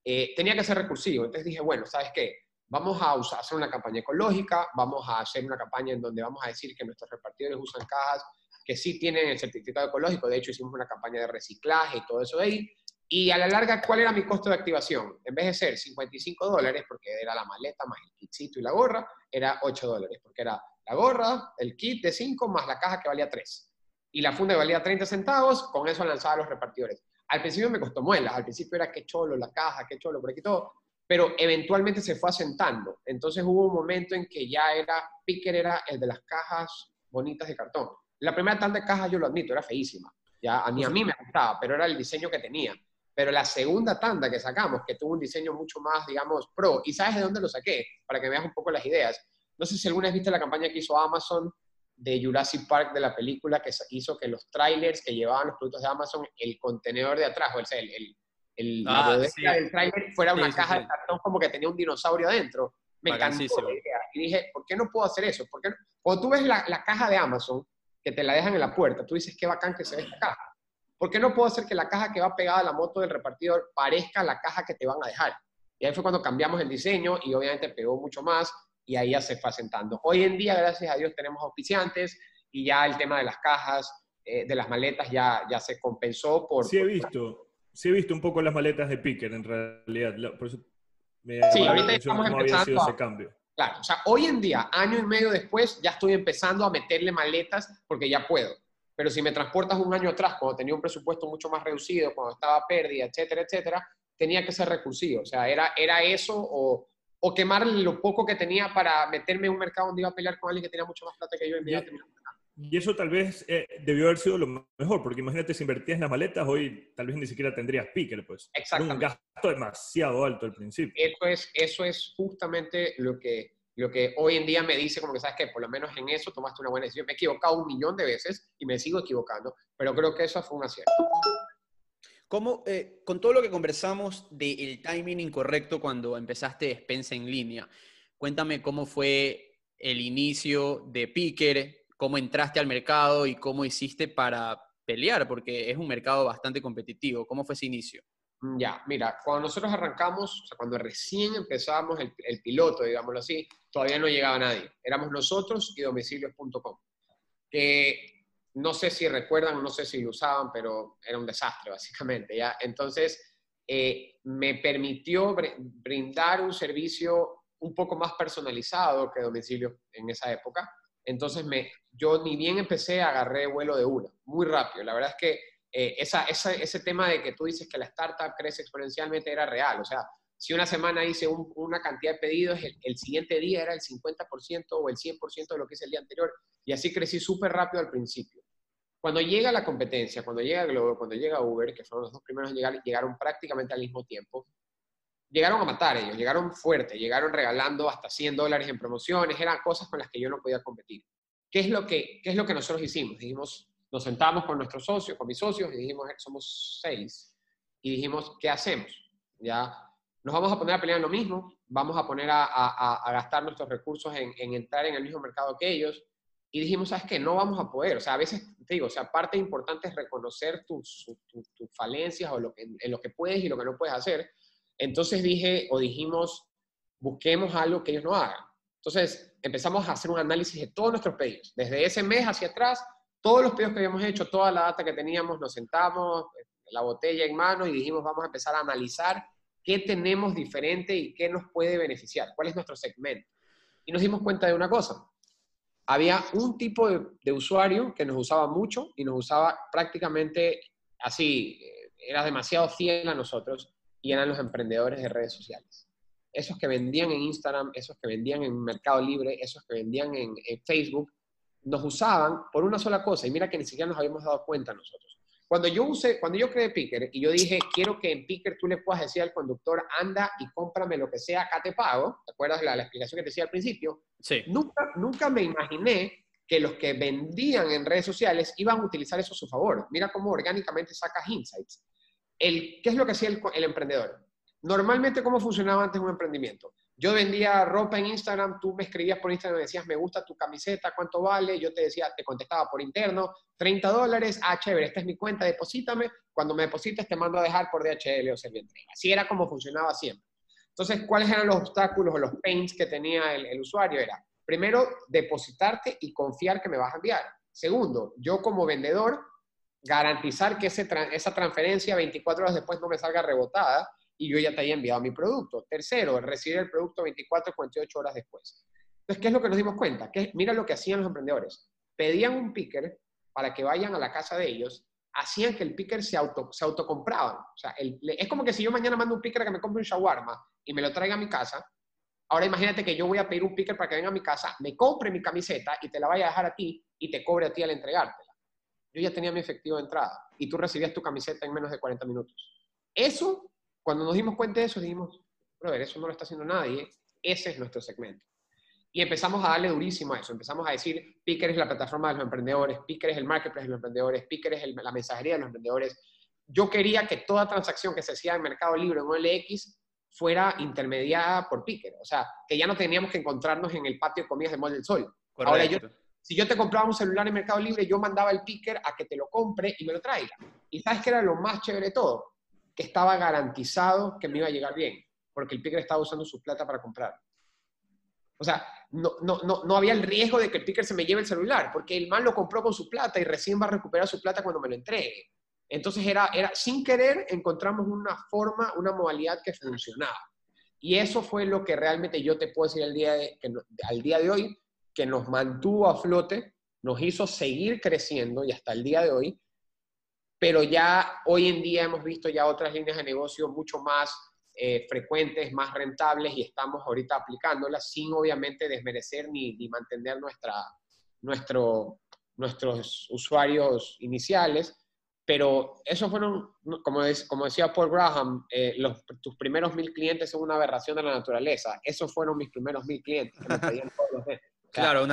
eh, tenía que ser recursivo. Entonces dije, bueno, ¿sabes qué? Vamos a usar, hacer una campaña ecológica, vamos a hacer una campaña en donde vamos a decir que nuestros repartidores usan cajas que sí tienen el certificado ecológico. De hecho, hicimos una campaña de reciclaje y todo eso de ahí. Y a la larga, ¿cuál era mi costo de activación? En vez de ser 55 dólares, porque era la maleta más el kitcito y la gorra, era 8 dólares, porque era la gorra, el kit de 5 más la caja que valía 3. Y la funda que valía 30 centavos, con eso lanzaba a los repartidores. Al principio me costó muelas, al principio era que cholo la caja, que cholo por aquí todo, pero eventualmente se fue asentando. Entonces hubo un momento en que ya era, Picker era el de las cajas bonitas de cartón. La primera tanda de cajas, yo lo admito, era feísima. Ya, ni a mí me gustaba, pero era el diseño que tenía. Pero la segunda tanda que sacamos, que tuvo un diseño mucho más, digamos, pro, y sabes de dónde lo saqué, para que veas un poco las ideas. No sé si alguna vez viste la campaña que hizo Amazon de Jurassic Park de la película, que hizo que los trailers que llevaban los productos de Amazon, el contenedor de atrás, o el, el, el ah, la del trailer fuera una caja de cartón como que tenía un dinosaurio adentro. Me encantó la idea. Y dije, ¿por qué no puedo hacer eso? ¿Por qué Cuando tú ves la, la caja de Amazon, que te la dejan en la puerta, tú dices, qué bacán que se ve esta caja. ¿Por qué no puedo hacer que la caja que va pegada a la moto del repartidor parezca la caja que te van a dejar? Y ahí fue cuando cambiamos el diseño y obviamente pegó mucho más y ahí ya se fue asentando. Hoy en día, gracias a Dios, tenemos auspiciantes y ya el tema de las cajas, eh, de las maletas ya, ya se compensó por... Sí he visto, sí he visto un poco las maletas de Picker en realidad, por eso me sí, ahorita estamos empezando ese cambio. Claro, o sea, hoy en día, año y medio después, ya estoy empezando a meterle maletas porque ya puedo. Pero si me transportas un año atrás, cuando tenía un presupuesto mucho más reducido, cuando estaba pérdida, etcétera, etcétera, tenía que ser recursivo. O sea, era, era eso o, o quemar lo poco que tenía para meterme en un mercado donde iba a pelear con alguien que tenía mucho más plata que yo en mi y eso tal vez eh, debió haber sido lo mejor, porque imagínate si invertías en las maletas, hoy tal vez ni siquiera tendrías picker, pues. Exactamente. Un gasto demasiado alto al principio. Eso es, eso es justamente lo que, lo que hoy en día me dice, como que sabes que por lo menos en eso tomaste una buena decisión. Me he equivocado un millón de veces y me sigo equivocando, pero creo que eso fue un acierto. ¿Cómo, eh, con todo lo que conversamos del timing incorrecto cuando empezaste despensa en línea, cuéntame cómo fue el inicio de Picker, cómo entraste al mercado y cómo hiciste para pelear, porque es un mercado bastante competitivo. ¿Cómo fue ese inicio? Mm, ya, mira, cuando nosotros arrancamos, o sea, cuando recién empezábamos el, piloto, digámoslo así, todavía no llegaba nadie. Éramos nosotros y domicilios.com, que no sé si recuerdan, no sé si lo usaban, pero era un desastre, básicamente, ¿ya? Entonces, eh, me permitió brindar un servicio un poco más personalizado que domicilio en esa época, entonces, me, yo ni bien empecé, agarré vuelo de una, muy rápido. La verdad es que eh, esa, ese tema de que tú dices que la startup crece exponencialmente era real. O sea, si una semana hice una cantidad de pedidos, el, siguiente día era el 50% o el 100% de lo que hice el día anterior. Y así crecí súper rápido al principio. Cuando llega la competencia, cuando llega Globo, cuando llega Uber, que fueron los dos primeros en llegar, llegaron prácticamente al mismo tiempo, llegaron a matar ellos, llegaron fuerte, llegaron regalando hasta 100 dólares en promociones, eran cosas con las que yo no podía competir. ¿Qué es lo que, qué es lo que nosotros hicimos? Dijimos, nos sentamos con nuestros socios, con mis socios, y dijimos, eh, somos seis, y dijimos, ¿qué hacemos? Ya, nos vamos a poner a pelear en lo mismo, vamos a poner a, a, a gastar nuestros recursos en, en, entrar en el mismo mercado que ellos, y dijimos, ¿sabes qué? No vamos a poder. O sea, a veces, te digo, o sea, parte importante es reconocer tus, tus, falencias o lo que, en lo que puedes y lo que no puedes hacer, entonces dije o dijimos, busquemos algo que ellos no hagan. Entonces empezamos a hacer un análisis de todos nuestros pedidos. Desde ese mes hacia atrás, todos los pedidos que habíamos hecho, toda la data que teníamos, nos sentamos, la botella en mano y dijimos, vamos a empezar a analizar qué tenemos diferente y qué nos puede beneficiar, cuál es nuestro segmento. Y nos dimos cuenta de una cosa. Había un tipo de, usuario que nos usaba mucho y nos usaba prácticamente así, eh, era demasiado fiel a nosotros y eran los emprendedores de redes sociales. Esos que vendían en Instagram, esos que vendían en Mercado Libre, esos que vendían en, Facebook, nos usaban por una sola cosa y mira que ni siquiera nos habíamos dado cuenta nosotros. Cuando yo usé, cuando yo creé Picker y yo dije, quiero que en Picker tú le puedas decir al conductor, anda y cómprame lo que sea, acá te pago, ¿te acuerdas de la, la explicación que te decía al principio? Sí. Nunca, nunca me imaginé que los que vendían en redes sociales iban a utilizar eso a su favor. Mira cómo orgánicamente sacas insights. ¿Qué es lo que hacía el, emprendedor? Normalmente, ¿cómo funcionaba antes un emprendimiento? Yo vendía ropa en Instagram, tú me escribías por Instagram, me decías, me gusta tu camiseta, ¿cuánto vale? Yo te decía, te contestaba por interno, 30 dólares, ah, esta es mi cuenta, deposítame. Cuando me deposites te mando a dejar por DHL o Servientrega. Así era como funcionaba siempre. Entonces, ¿cuáles eran los obstáculos o los pains que tenía el, el usuario? Era, primero, depositarte y confiar que me vas a enviar. Segundo, yo como vendedor garantizar que esa transferencia 24 horas después no me salga rebotada y yo ya te haya enviado mi producto. Tercero, recibir el producto 24 48 horas después. Entonces, ¿qué es lo que nos dimos cuenta? Que mira lo que hacían los emprendedores. Pedían un picker para que vayan a la casa de ellos, hacían que el picker se, auto, se autocompraban. O sea, es como que si yo mañana mando un picker a que me compre un shawarma y me lo traiga a mi casa, ahora imagínate que yo voy a pedir un picker para que venga a mi casa, me compre mi camiseta y te la vaya a dejar a ti y te cobre a ti al entregártela yo ya tenía mi efectivo de entrada y tú recibías tu camiseta en menos de 40 minutos. Eso, cuando nos dimos cuenta de eso, dijimos, brother, eso no lo está haciendo nadie, ese es nuestro segmento. Y empezamos a darle durísimo a eso, empezamos a decir, Picker es la plataforma de los emprendedores, Picker es el marketplace de los emprendedores, Picker es la mensajería de los emprendedores. Yo quería que toda transacción que se hacía en Mercado Libre o en OLX fuera intermediada por Picker, o sea, que ya no teníamos que encontrarnos en el patio de comidas de Mall del Sol, Ahora, yo, si yo te compraba un celular en Mercado Libre, yo mandaba el picker a que te lo compre y me lo traiga. Y ¿sabes qué era lo más chévere de todo? Que estaba garantizado que me iba a llegar bien, porque el picker estaba usando su plata para comprar. O sea, no, no, no, no había el riesgo de que el picker se me lleve el celular, porque el man lo compró con su plata y recién va a recuperar su plata cuando me lo entregue. Entonces era, era sin querer encontramos una forma, una modalidad que funcionaba. Y eso fue lo que realmente yo te puedo decir al día de, al día de hoy, que nos mantuvo a flote, nos hizo seguir creciendo y hasta el día de hoy, pero ya hoy en día hemos visto ya otras líneas de negocio mucho más eh, frecuentes, más rentables y estamos ahorita aplicándolas sin obviamente desmerecer ni, ni mantener nuestra, nuestro, nuestros usuarios iniciales, pero esos fueron, como, como decía Paul Graham, eh, los, tus primeros mil clientes son una aberración de la naturaleza. Esos fueron mis primeros mil clientes. Claro,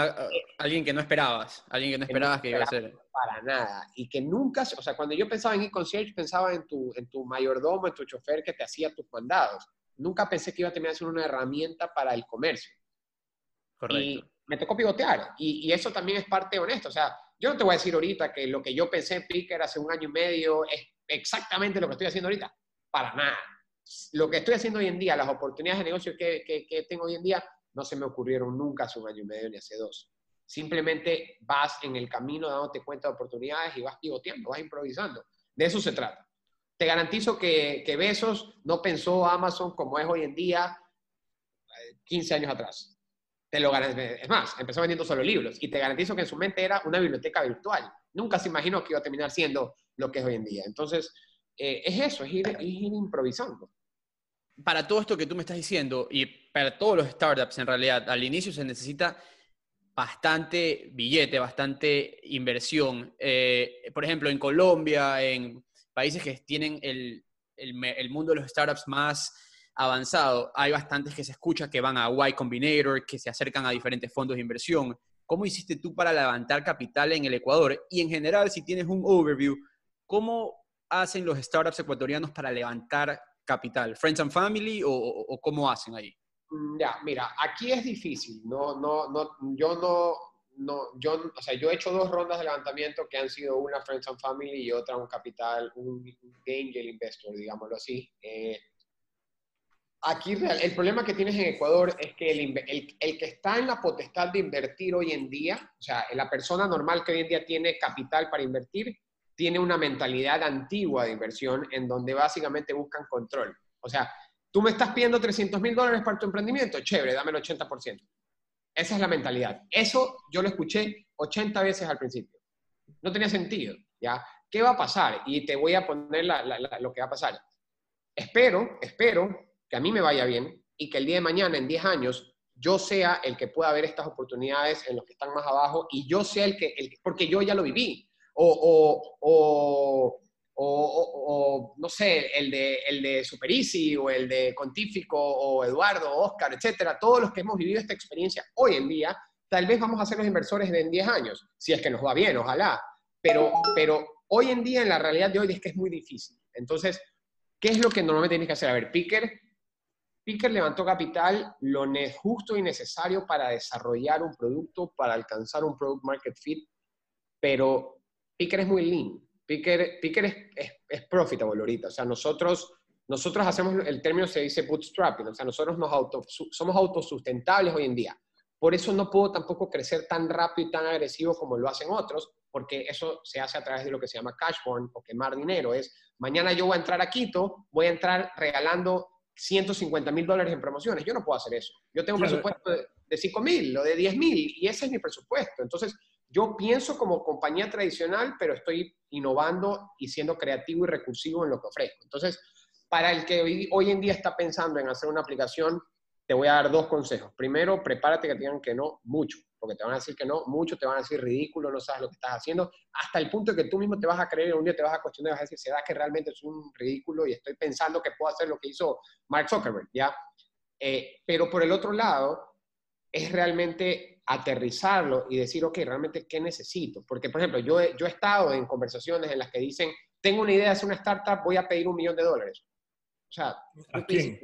alguien que no esperabas, alguien que no esperabas que iba a ser. Para nada. Y que nunca, o sea, cuando yo pensaba en e-concierge, pensaba en tu, en tu mayordomo, en tu chofer que te hacía tus mandados. Nunca pensé que iba a terminar siendo una herramienta para el comercio. Correcto. Y me tocó pivotear. Y, y eso también es parte honesta. O sea, yo no te voy a decir ahorita que lo que yo pensé en Picker hace un año y medio es exactamente lo que estoy haciendo ahorita. Para nada. Lo que estoy haciendo hoy en día, las oportunidades de negocio que, que, tengo hoy en día, no se me ocurrieron nunca hace un año y medio ni hace dos. Simplemente vas en el camino dándote cuenta de oportunidades y vas pivoteando, vas improvisando. De eso se trata. Te garantizo que, que Besos no pensó Amazon como es hoy en día 15 eh, años atrás. Te lo es más, empezó vendiendo solo libros y te garantizo que en su mente era una biblioteca virtual. Nunca se imaginó que iba a terminar siendo lo que es hoy en día. Entonces, eh, es eso, es ir, improvisando. Para todo esto que tú me estás diciendo y para todos los startups en realidad, al inicio se necesita bastante billete, bastante inversión. Eh, por ejemplo, en Colombia, en países que tienen el, el mundo de los startups más avanzado, hay bastantes que se escucha que van a Y Combinator, que se acercan a diferentes fondos de inversión. ¿Cómo hiciste tú para levantar capital en el Ecuador? Y en general, si tienes un overview, ¿cómo hacen los startups ecuatorianos para levantar capital? ¿Friends and Family o, cómo hacen ahí? Mm, ya, mira, aquí es difícil. No, no, no, yo no, no, yo, o sea, yo he hecho dos rondas de levantamiento que han sido una Friends and Family y otra un capital, un, angel investor, digámoslo así. Eh, Aquí el problema que tienes en Ecuador es que el, el, que está en la potestad de invertir hoy en día, o sea, la persona normal que hoy en día tiene capital para invertir, tiene una mentalidad antigua de inversión en donde básicamente buscan control. O sea, tú me estás pidiendo 300 mil dólares para tu emprendimiento, chévere, dame el 80%. Esa es la mentalidad. Eso yo lo escuché 80 veces al principio. No tenía sentido, ¿ya? ¿Qué va a pasar? Y te voy a poner lo que va a pasar. Espero, espero que a mí me vaya bien y que el día de mañana, en 10 años, yo sea el que pueda ver estas oportunidades en los que están más abajo y yo sea el que, porque yo ya lo viví. O, o, o, no sé, el de, el de Super Easy o el de Contífico o Eduardo, Oscar, etcétera, todos los que hemos vivido esta experiencia hoy en día, tal vez vamos a ser los inversores en 10 años, si es que nos va bien, ojalá. Pero, pero hoy en día, en la realidad de hoy, es que es muy difícil. Entonces, ¿qué es lo que normalmente tienes que hacer? A ver, Picker Picker levantó capital lo justo y necesario para desarrollar un producto, para alcanzar un product market fit, pero Picker es muy lean. Picker, Picker es, es, profitable ahorita. O sea, nosotros, nosotros hacemos, el término se dice bootstrapping, o sea, nosotros nos auto, somos autosustentables hoy en día. Por eso no puedo tampoco crecer tan rápido y tan agresivo como lo hacen otros, porque eso se hace a través de lo que se llama cash burn o quemar dinero. Es, mañana yo voy a entrar a Quito, voy a entrar regalando 150 mil dólares en promociones. Yo no puedo hacer eso. Yo tengo un presupuesto de, de 5 mil o de 10 mil y ese es mi presupuesto. Entonces, yo pienso como compañía tradicional, pero estoy innovando y siendo creativo y recursivo en lo que ofrezco. Entonces, para el que hoy, hoy en día está pensando en hacer una aplicación, te voy a dar dos consejos. Primero, prepárate que te digan que no mucho porque te van a decir que no, muchos te van a decir ridículo, no sabes lo que estás haciendo, hasta el punto de que tú mismo te vas a creer un día te vas a cuestionar y vas a decir, ¿será que realmente es un ridículo y estoy pensando que puedo hacer lo que hizo Mark Zuckerberg? ¿ya? Eh, pero por el otro lado, es realmente aterrizarlo y decir, ok, realmente, ¿qué necesito? Porque, por ejemplo, yo he, yo he estado en conversaciones en las que dicen, tengo una idea de hacer una startup, voy a pedir un millón de dólares. O sea, ¿a quién?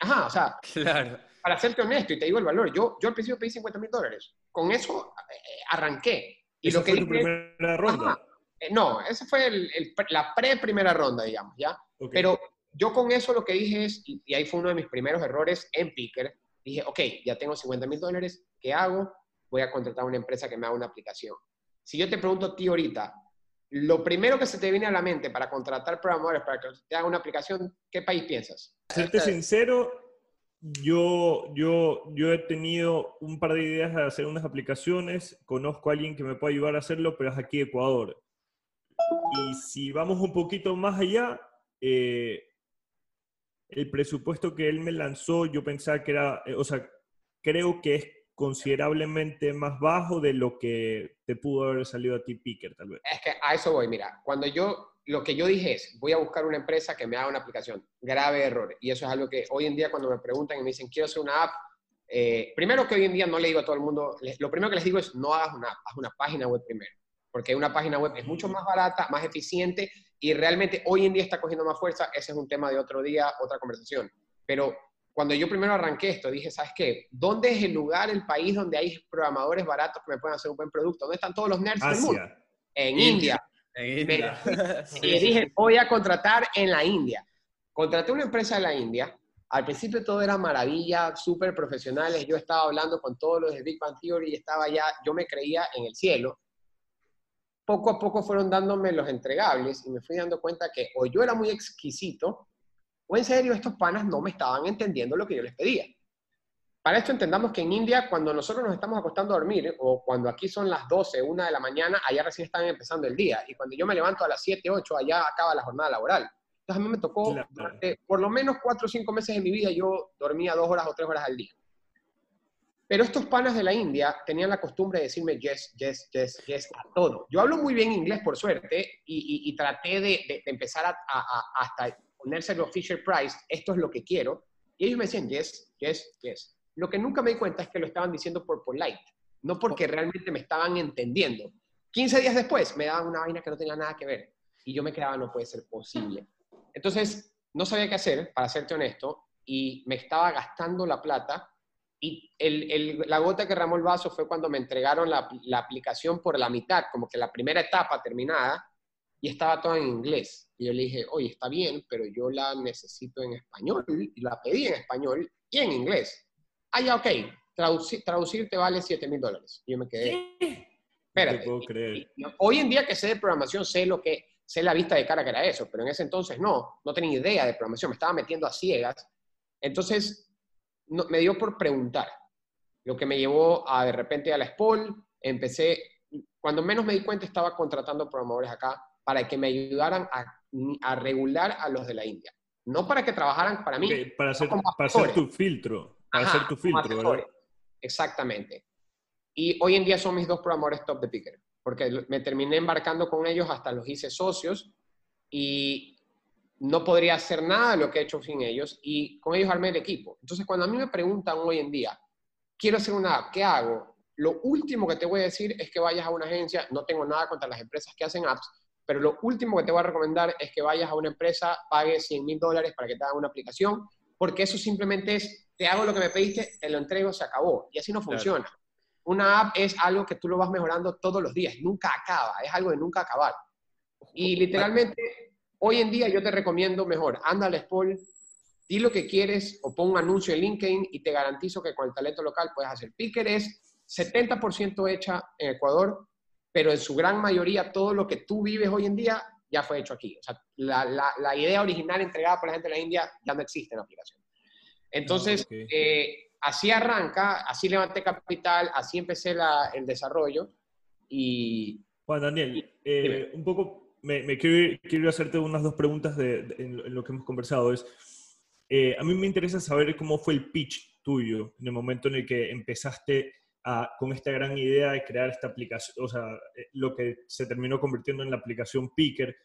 Ajá, o sea, claro para serte honesto y te digo el valor, yo, yo al principio pedí 50 mil dólares. Con eso eh, arranqué. Y lo que fue tu primera ronda? Eh, no, esa fue el, la pre-primera ronda, digamos, ¿ya? Pero yo con eso lo que dije es, y, ahí fue uno de mis primeros errores en Picker, dije, ok, ya tengo 50 mil dólares, ¿qué hago? Voy a contratar a una empresa que me haga una aplicación. Si yo te pregunto a ti ahorita, lo primero que se te viene a la mente para contratar programadores para que te haga una aplicación, ¿qué país piensas? Serte sincero, yo, yo, yo he tenido un par de ideas de hacer unas aplicaciones, conozco a alguien que me puede ayudar a hacerlo, pero es aquí Ecuador. Y si vamos un poquito más allá, eh, el presupuesto que él me lanzó, yo pensaba que era, eh, o sea, creo que es considerablemente más bajo de lo que te pudo haber salido a ti Picker, tal vez. Es que a eso voy, mira, cuando yo, lo que yo dije es, voy a buscar una empresa que me haga una aplicación, grave error, y eso es algo que hoy en día cuando me preguntan y me dicen, quiero hacer una app, eh, primero que hoy en día no le digo a todo el mundo, lo primero que les digo es, no hagas una haz una página web primero, porque una página web es mucho más barata, más eficiente, y realmente hoy en día está cogiendo más fuerza, ese es un tema de otro día, otra conversación, pero cuando yo primero arranqué esto, dije, ¿sabes qué? ¿Dónde es el lugar, el país donde hay programadores baratos que me pueden hacer un buen producto? ¿Dónde están todos los nerds del mundo? En India. En India. Y dije, voy a contratar en la India. Contraté una empresa en la India. Al principio todo era maravilla, súper profesionales. Yo estaba hablando con todos los de Big Bang Theory y estaba ya, yo me creía en el cielo. Poco a poco fueron dándome los entregables y me fui dando cuenta que o yo era muy exquisito o en serio estos panas no me estaban entendiendo lo que yo les pedía. Para esto entendamos que en India, cuando nosotros nos estamos acostando a dormir, o cuando aquí son las 12, 1 de la mañana, allá recién están empezando el día. Y cuando yo me levanto a las 7, 8, allá acaba la jornada laboral. Entonces a mí me tocó, durante por lo menos 4 o 5 meses de mi vida, yo dormía 2 horas o 3 horas al día. Pero estos panas de la India tenían la costumbre de decirme yes, yes, yes, yes a todo. Yo hablo muy bien inglés, por suerte, y, traté de, empezar a, a, hasta ponérselo Fisher Price, esto es lo que quiero. Y ellos me decían, yes, yes, yes. Lo que nunca me di cuenta es que lo estaban diciendo por polite, no porque realmente me estaban entendiendo. 15 días después me daban una vaina que no tenía nada que ver. Y yo me quedaba, no puede ser posible. Entonces, no sabía qué hacer, para serte honesto, y me estaba gastando la plata. Y el, la gota que ramó el vaso fue cuando me entregaron la, la aplicación por la mitad, como que la primera etapa terminada, y estaba todo en inglés. Y yo le dije, oye, está bien, pero yo la necesito en español, y la pedí en español y en inglés. Ah, ya, ok, traducir, traducir te vale 7 mil dólares. Y yo me quedé, espérate. puedo creer. hoy en día que sé de programación, sé lo que, sé la vista de cara que era eso, pero en ese entonces no, no tenía idea de programación, me estaba metiendo a ciegas. Entonces, no, me dio por preguntar, lo que me llevó a de repente a la SPOL, empecé, cuando menos me di cuenta estaba contratando programadores acá, para que me ayudaran a, regular a los de la India. No para que trabajaran para mí. para, hacer, para tu filtro. Para hacer tu filtro, ¿verdad? Exactamente. Y hoy en día son mis dos programadores top de Picker, porque me terminé embarcando con ellos, hasta los hice socios y no podría hacer nada de lo que he hecho sin ellos y con ellos armé el equipo. Entonces, cuando a mí me preguntan hoy en día, quiero hacer una app, ¿qué hago? Lo último que te voy a decir es que vayas a una agencia, no tengo nada contra las empresas que hacen apps, pero lo último que te voy a recomendar es que vayas a una empresa, pagues 100 mil dólares para que te haga una aplicación, porque eso simplemente es, te hago lo que me pediste, te lo entrego, se acabó. Y así no funciona. Una app es algo que tú lo vas mejorando todos los días, nunca acaba, es algo de nunca acabar. Y literalmente, hoy en día yo te recomiendo mejor, anda al Spol, di lo que quieres o pon un anuncio en LinkedIn y te garantizo que con el talento local puedes hacer. Picker es 70% hecha en Ecuador, pero en su gran mayoría todo lo que tú vives hoy en día ya fue hecho aquí. O sea, la, la, idea original entregada por la gente de la India ya no existe en la aplicación. Entonces, eh, así arranca, así levanté capital, así empecé la, el desarrollo y... Juan Daniel, eh, un poco, me, me quiero, quiero, hacerte unas dos preguntas de, en, lo que hemos conversado. Es, eh, a mí me interesa saber cómo fue el pitch tuyo en el momento en el que empezaste con esta gran idea de crear esta aplicación, o sea, eh, lo que se terminó convirtiendo en la aplicación Picker,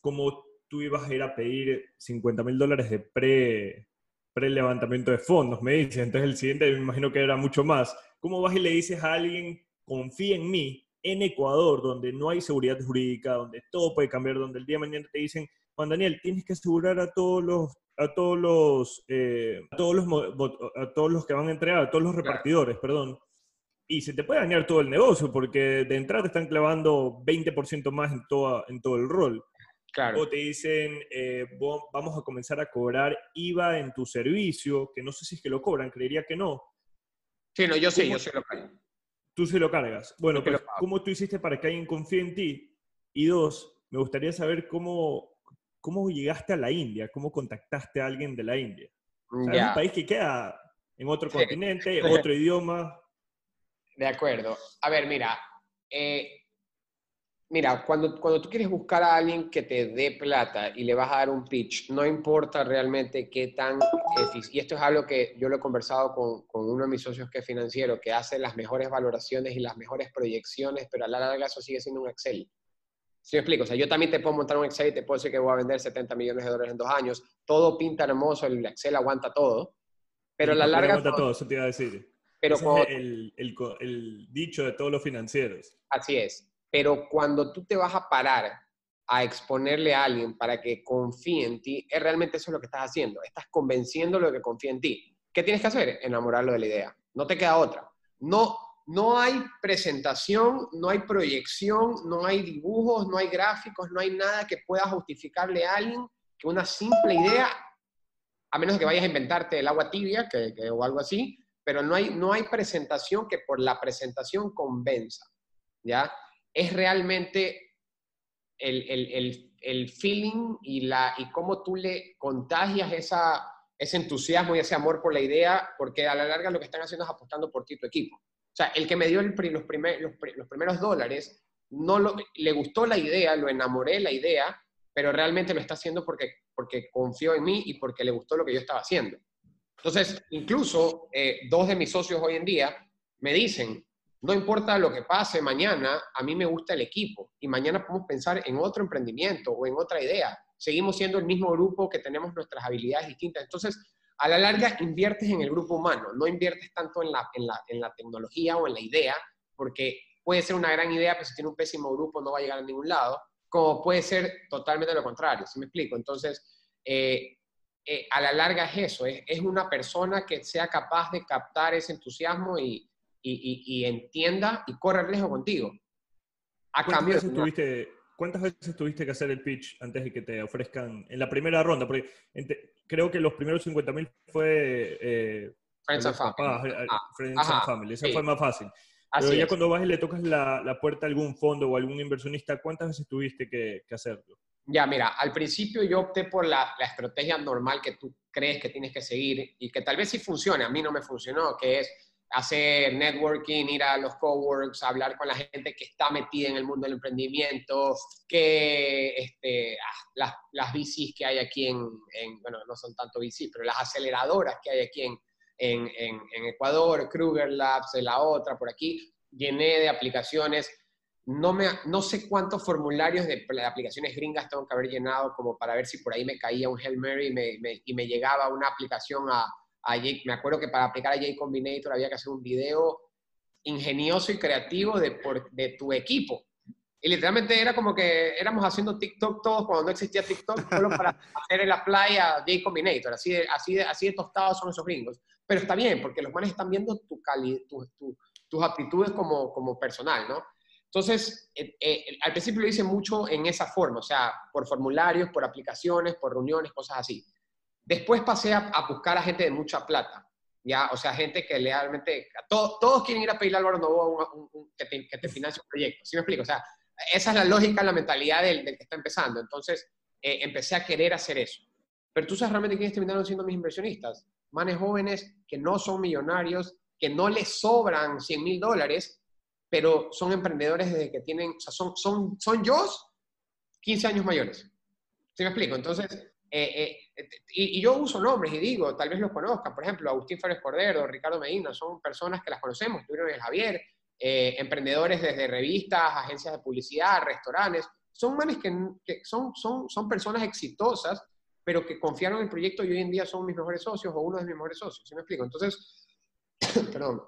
como tú ibas a ir a pedir 50 mil dólares de pre, pre levantamiento de fondos, me dices, entonces el siguiente me imagino que era mucho más. ¿Cómo vas y le dices a alguien, confía en mí, en Ecuador, donde no hay seguridad jurídica, donde todo puede cambiar, donde el día de mañana te dicen, Juan Daniel, tienes que asegurar a todos los a todos los, eh, a, todos los a todos los que van a entregar, a todos los repartidores, perdón. Y se te puede dañar todo el negocio porque de entrada te están clavando 20% más en, toda, en todo el rol. Claro. O te dicen, eh, vamos a comenzar a cobrar IVA en tu servicio, que no sé si es que lo cobran, creería que no. Sí, no, yo sé, yo sé lo que Tú se lo cargas. Bueno, pero ¿cómo tú hiciste para que alguien confíe en ti? Y dos, me gustaría saber cómo, cómo llegaste a la India, cómo contactaste a alguien de la India. Es un país que queda en otro continente, otro idioma. De acuerdo. A ver, mira, eh, mira, cuando, cuando tú quieres buscar a alguien que te dé plata y le vas a dar un pitch, no importa realmente qué tan y esto es algo que yo lo he conversado con, con, uno de mis socios que es financiero, que hace las mejores valoraciones y las mejores proyecciones, pero a la larga eso sigue siendo un Excel. ¿Sí me explico? O sea, yo también te puedo montar un Excel y te puedo decir que voy a vender 70 millones de dólares en dos años. Todo pinta hermoso, el Excel aguanta todo. Pero a la larga... Aguanta todo, eso te iba a decir. Pero es el, el, el, dicho de todos los financieros. Así es. Pero cuando tú te vas a parar a exponerle a alguien para que confíe en ti, es realmente eso lo que estás haciendo. Estás convenciéndolo de que confíe en ti. ¿Qué tienes que hacer? Enamorarlo de la idea. No te queda otra. No, no hay presentación, no hay proyección, no hay dibujos, no hay gráficos, no hay nada que pueda justificarle a alguien que una simple idea, a menos que vayas a inventarte el agua tibia que, o algo así, pero no hay, no hay presentación que por la presentación convenza, ¿ya? Es realmente el, el, el, feeling y, la, y cómo tú le contagias esa, ese entusiasmo y ese amor por la idea, porque a la larga lo que están haciendo es apostando por ti tu equipo. O sea, el que me dio los, los, primeros dólares, no le gustó la idea, lo enamoré la idea, pero realmente lo está haciendo porque, porque confió en mí y porque le gustó lo que yo estaba haciendo. Entonces, incluso eh, dos de mis socios hoy en día me dicen, no importa lo que pase mañana, a mí me gusta el equipo y mañana podemos pensar en otro emprendimiento o en otra idea. Seguimos siendo el mismo grupo que tenemos nuestras habilidades distintas. Entonces, a la larga inviertes en el grupo humano, no inviertes tanto en la, tecnología o en la idea, porque puede ser una gran idea, pero si tiene un pésimo grupo no va a llegar a ningún lado, como puede ser totalmente lo contrario, ¿sí me explico? Entonces, eh, eh, a la larga es eso, es, es, una persona que sea capaz de captar ese entusiasmo y, y, y, entienda y corre el riesgo contigo. A cambio de... ¿Cuántas veces tuviste que hacer el pitch antes de que te ofrezcan en la primera ronda? Porque creo que los primeros 50.000 fue... Eh, Friends and Family. Ah, Friends and Family, esa fue más fácil. Pero ya cuando vas y le tocas la, la, puerta a algún fondo o algún inversionista, ¿cuántas veces tuviste que, que hacerlo? Ya, mira, al principio yo opté por la, la, estrategia normal que tú crees que tienes que seguir y que tal vez sí funcione, a mí no me funcionó, que es hacer networking, ir a los coworks, hablar con la gente que está metida en el mundo del emprendimiento, que este, ah, las, las VCs que hay aquí en, bueno, no son tanto VCs, pero las aceleradoras que hay aquí en, en, en, Ecuador, Kruger Labs, la otra por aquí, llené de aplicaciones. No, me, no sé cuántos formularios de, aplicaciones gringas tengo que haber llenado como para ver si por ahí me caía un Hail Mary y me, y me llegaba una aplicación a, me acuerdo que para aplicar a J Combinator había que hacer un video ingenioso y creativo de, por, de tu equipo. Y literalmente era como que éramos haciendo TikTok todos cuando no existía TikTok, solo para hacer en la playa J Combinator. Así de, así, de, así de tostados son esos gringos. Pero está bien, porque los manes están viendo tu tu, tu, tus aptitudes como, como personal, ¿no? Entonces, eh, eh, al principio lo hice mucho en esa forma, o sea, por formularios, por aplicaciones, por reuniones, cosas así. Después pasé a, buscar a gente de mucha plata, ¿ya? O sea, gente que realmente, todos quieren ir a pedirle a Álvaro Novoa que, te, que te financie un proyecto, ¿sí me explico? O sea, esa es la lógica, la mentalidad del, que está empezando. Entonces, eh, empecé a querer hacer eso. Pero tú sabes realmente quiénes terminaron siendo mis inversionistas. Manes jóvenes que no son millonarios, que no les sobran 100 mil dólares, pero son emprendedores desde que tienen, o sea, son, son, son yo 15 años mayores. ¿Sí me explico? Entonces, eh, eh, y, yo uso nombres y digo, tal vez los conozcan, por ejemplo, Agustín Férez Cordero, Ricardo Medina, son personas que las conocemos, estuvieron en el Javier, eh, emprendedores desde revistas, agencias de publicidad, restaurantes, son manes que, que, son, son, son personas exitosas, pero que confiaron en el proyecto y hoy en día son mis mejores socios o uno de mis mejores socios, ¿sí me explico? Entonces, perdón,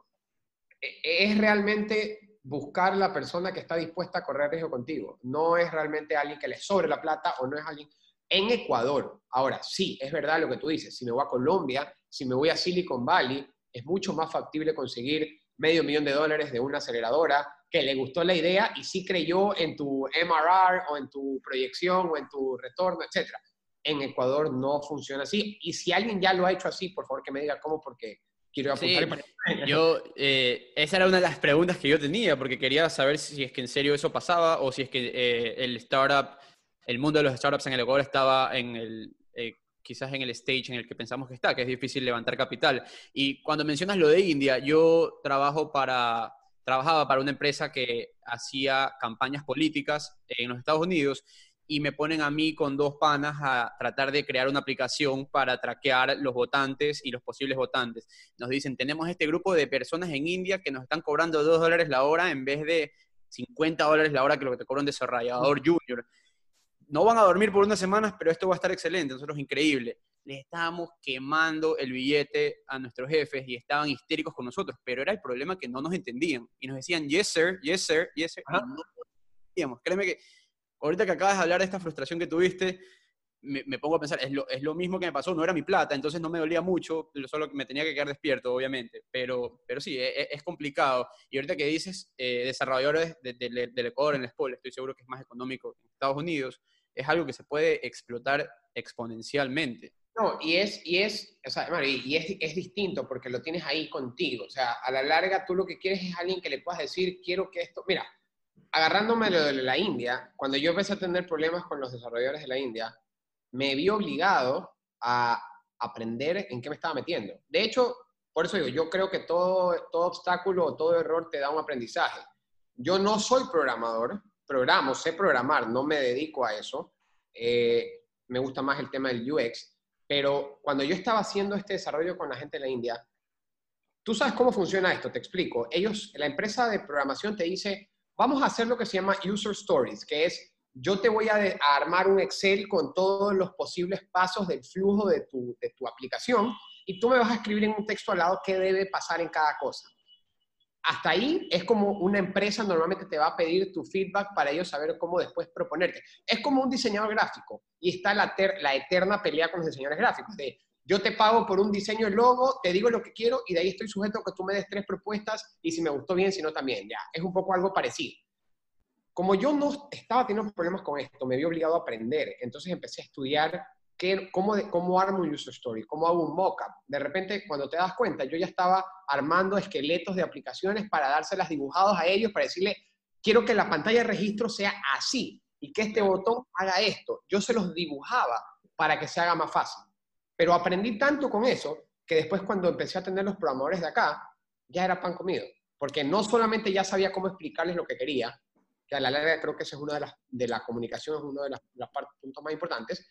e, es realmente buscar la persona que está dispuesta a correr riesgo contigo, no es realmente alguien que le sobre la plata o no es alguien en Ecuador. Ahora, sí, es verdad lo que tú dices. Si me voy a Colombia, si me voy a Silicon Valley, es mucho más factible conseguir medio millón de dólares de una aceleradora que le gustó la idea y sí creyó en tu MRR o en tu proyección o en tu retorno, etc. En Ecuador no funciona así. Y si alguien ya lo ha hecho así, por favor que me diga cómo, porque quiero apuntar. yo, eh, esa era una de las preguntas que yo tenía, porque quería saber si es que en serio eso pasaba o si es que eh, el startup, el mundo de los startups en el Ecuador estaba en el, eh, quizás en el stage en el que pensamos que está, que es difícil levantar capital. Y cuando mencionas lo de India, yo trabajo para, trabajaba para una empresa que hacía campañas políticas en los Estados Unidos y me ponen a mí con dos panas a tratar de crear una aplicación para traquear los votantes y los posibles votantes. Nos dicen, tenemos este grupo de personas en India que nos están cobrando 2 dólares la hora en vez de 50 dólares la hora que lo que te cobra un desarrollador junior no van a dormir por unas semanas, pero esto va a estar excelente, nosotros increíble. Les estábamos quemando el billete a nuestros jefes y estaban histéricos con nosotros, pero era el problema que no nos entendían y nos decían, yes sir, yes sir, yes sir, y no entendíamos. Créeme que ahorita que acabas de hablar de esta frustración que tuviste, me, pongo a pensar, es lo, es lo, mismo que me pasó, no era mi plata, entonces no me dolía mucho, solo que me tenía que quedar despierto, obviamente, pero, pero sí, es, es complicado. Y ahorita que dices eh, desarrolladores del Ecuador en el SPOL, estoy seguro que es más económico en Estados Unidos, es algo que se puede explotar exponencialmente. No, y es, y es, o sea, y es, es, distinto porque lo tienes ahí contigo. O sea, a la larga tú lo que quieres es alguien que le puedas decir, quiero que esto, mira, agarrándome lo de la India, cuando yo empecé a tener problemas con los desarrolladores de la India, me vi obligado a aprender en qué me estaba metiendo. De hecho, por eso digo, yo creo que todo, todo obstáculo o todo error te da un aprendizaje. Yo no soy programador, programo, sé programar, no me dedico a eso. Eh, me gusta más el tema del UX, pero cuando yo estaba haciendo este desarrollo con la gente de la India, tú sabes cómo funciona esto, te explico. Ellos, la empresa de programación te dice, vamos a hacer lo que se llama user stories, que es yo te voy a, armar un Excel con todos los posibles pasos del flujo de tu, de tu aplicación y tú me vas a escribir en un texto al lado qué debe pasar en cada cosa hasta ahí es como una empresa normalmente te va a pedir tu feedback para ellos saber cómo después proponerte. Es como un diseñador gráfico y está la, la eterna pelea con los diseñadores gráficos de yo te pago por un diseño de logo, te digo lo que quiero y de ahí estoy sujeto a que tú me des tres propuestas y si me gustó bien, si no también, ya. Es un poco algo parecido. Como yo no estaba teniendo problemas con esto, me vi obligado a aprender, entonces empecé a estudiar cómo, cómo armo un user story, cómo hago un mockup. De repente, cuando te das cuenta, yo ya estaba armando esqueletos de aplicaciones para dárselas dibujados a ellos, para decirle, quiero que la pantalla de registro sea así y que este botón haga esto. Yo se los dibujaba para que se haga más fácil. Pero aprendí tanto con eso que después cuando empecé a tener los programadores de acá, ya era pan comido. Porque no solamente ya sabía cómo explicarles lo que quería, que a la larga creo que esa es una de las, de la comunicación, es uno de los puntos más importantes,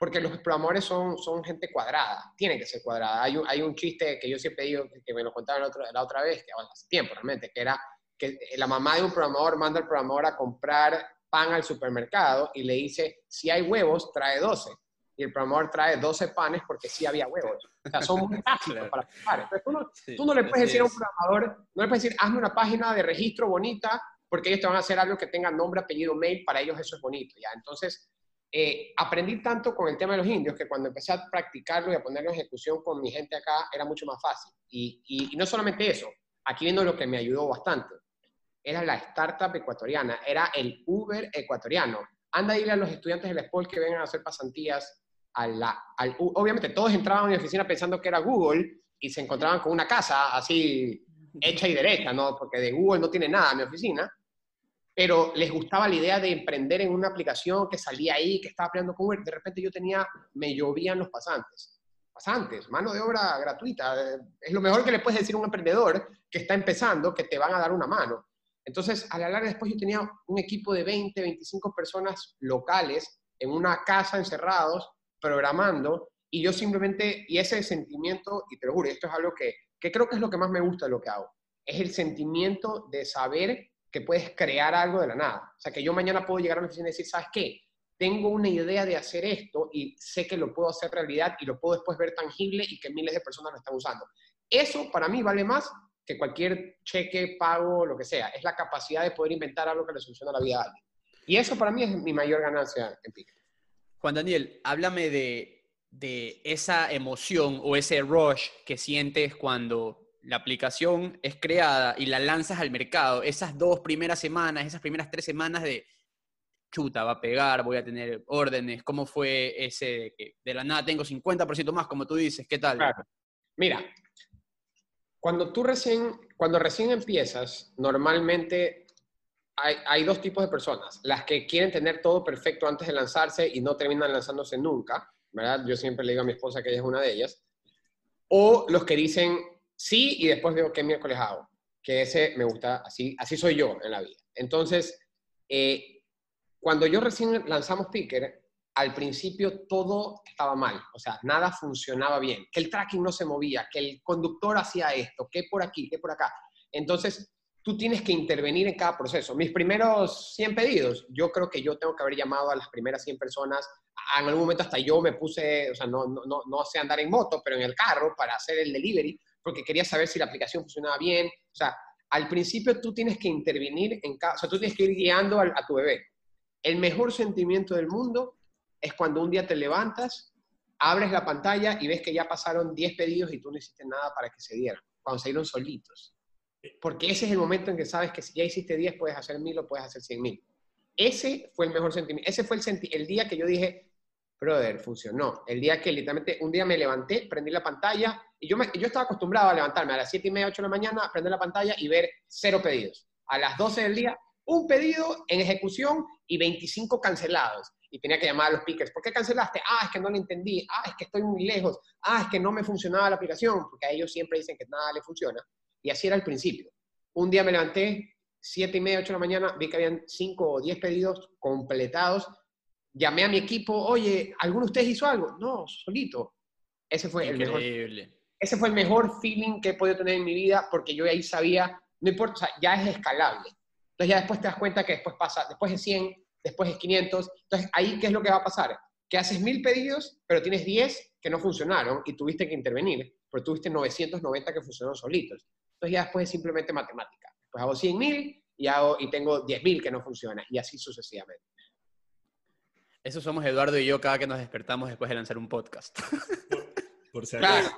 porque los programadores son, son gente cuadrada, tienen que ser cuadrada. Hay un, hay un chiste que yo siempre digo, que me lo contaron la, la otra vez, que hace tiempo realmente, que era que la mamá de un programador manda al programador a comprar pan al supermercado y le dice, si hay huevos, trae 12. Y el programador trae 12 panes porque sí había huevos. O sea, son muy fáciles para. Entonces, tú no, tú no le puedes decir a un programador, no le puedes decir, hazme una página de registro bonita porque ellos te van a hacer algo que tenga nombre, apellido, mail, para ellos eso es bonito. ¿ya? Entonces, eh, aprendí tanto con el tema de los indios que cuando empecé a practicarlo y a ponerlo en ejecución con mi gente acá era mucho más fácil. Y, no solamente eso, aquí viendo lo que me ayudó bastante, era la startup ecuatoriana, era el Uber ecuatoriano. Anda a ir a los estudiantes del SPOL que vengan a hacer pasantías a la, al, obviamente todos entraban en mi oficina pensando que era Google y se encontraban con una casa así hecha y derecha, ¿no? Porque de Google no tiene nada mi oficina pero les gustaba la idea de emprender en una aplicación que salía ahí, que estaba peleando con. De repente yo tenía, me llovían los pasantes. Pasantes, mano de obra gratuita. Es lo mejor que le puedes decir a un emprendedor que está empezando, que te van a dar una mano. Entonces, a la larga después yo tenía un equipo de 20, 25 personas locales en una casa encerrados, programando, y yo simplemente, y ese sentimiento, y te lo juro, esto es algo que, que creo que es lo que más me gusta de lo que hago, es el sentimiento de saber que puedes crear algo de la nada. O sea, que yo mañana puedo llegar a mi oficina y decir, ¿sabes qué? Tengo una idea de hacer esto y sé que lo puedo hacer realidad y lo puedo después ver tangible y que miles de personas lo están usando. Eso para mí vale más que cualquier cheque, pago, lo que sea. Es la capacidad de poder inventar algo que le solucione la vida a alguien. Y eso para mí es mi mayor ganancia en Pique. Juan Daniel, háblame de, de esa emoción o ese rush que sientes cuando la aplicación es creada y la lanzas al mercado, esas dos primeras semanas, esas primeras tres semanas de chuta, va a pegar, voy a tener órdenes, ¿cómo fue ese que de la nada tengo 50% más, como tú dices? ¿Qué tal? Mira, cuando tú recién, cuando recién empiezas, normalmente hay, hay, dos tipos de personas. Las que quieren tener todo perfecto antes de lanzarse y no terminan lanzándose nunca, ¿verdad? Yo siempre le digo a mi esposa que ella es una de ellas. O los que dicen sí y después veo qué miércoles hago. Que ese me gusta, así, así soy yo en la vida. Entonces, eh, cuando yo recién lanzamos Picker, al principio todo estaba mal, o sea, nada funcionaba bien, que el tracking no se movía, que el conductor hacía esto, que por aquí, que por acá. Entonces, tú tienes que intervenir en cada proceso. Mis primeros 100 pedidos, yo creo que yo tengo que haber llamado a las primeras 100 personas. En algún momento hasta yo me puse, o sea, no, no, no, no sé andar en moto, pero en el carro para hacer el delivery, porque quería saber si la aplicación funcionaba bien. O sea, al principio tú tienes que intervenir en cada, o sea, tú tienes que ir guiando a, a tu bebé. El mejor sentimiento del mundo es cuando un día te levantas, abres la pantalla y ves que ya pasaron 10 pedidos y tú no hiciste nada para que se dieran, cuando se dieron solitos. Porque ese es el momento en que sabes que si ya hiciste 10 puedes hacer 1000 o puedes hacer 100 mil. Ese fue el mejor sentimiento. Ese fue el, el día que yo dije, brother, funcionó. El día que literalmente un día me levanté, prendí la pantalla y yo, me, yo estaba acostumbrado a levantarme a las 7 y media, 8 de la mañana, prender la pantalla y ver cero pedidos. A las 12 del día, un pedido en ejecución y 25 cancelados y tenía que llamar a los pickers. ¿Por qué cancelaste? Ah, es que no lo entendí. Ah, es que estoy muy lejos. Ah, es que no me funcionaba la aplicación, porque a ellos siempre dicen que nada le funciona. Y así era al principio. Un día me levanté, 7 y media, 8 de la mañana, vi que habían 5 o 10 pedidos completados. Llamé a mi equipo, oye, ¿alguno de ustedes hizo algo? No, solito. Ese fue el mejor. Ese fue el mejor feeling que he podido tener en mi vida, porque yo ahí sabía, no importa, o sea, ya es escalable. Entonces ya después te das cuenta que después pasa, después de 100, después es 500. Entonces, ahí, ¿qué es lo que va a pasar? Que haces mil pedidos, pero tienes 10 que no funcionaron y tuviste que intervenir, pero tuviste 990 que funcionaron solitos. Entonces, ya después es simplemente matemática. Pues hago 100 mil y, hago, y tengo 10 mil que no funcionan, y así sucesivamente. Eso somos Eduardo y yo cada que nos despertamos después de lanzar un podcast. Por si claro.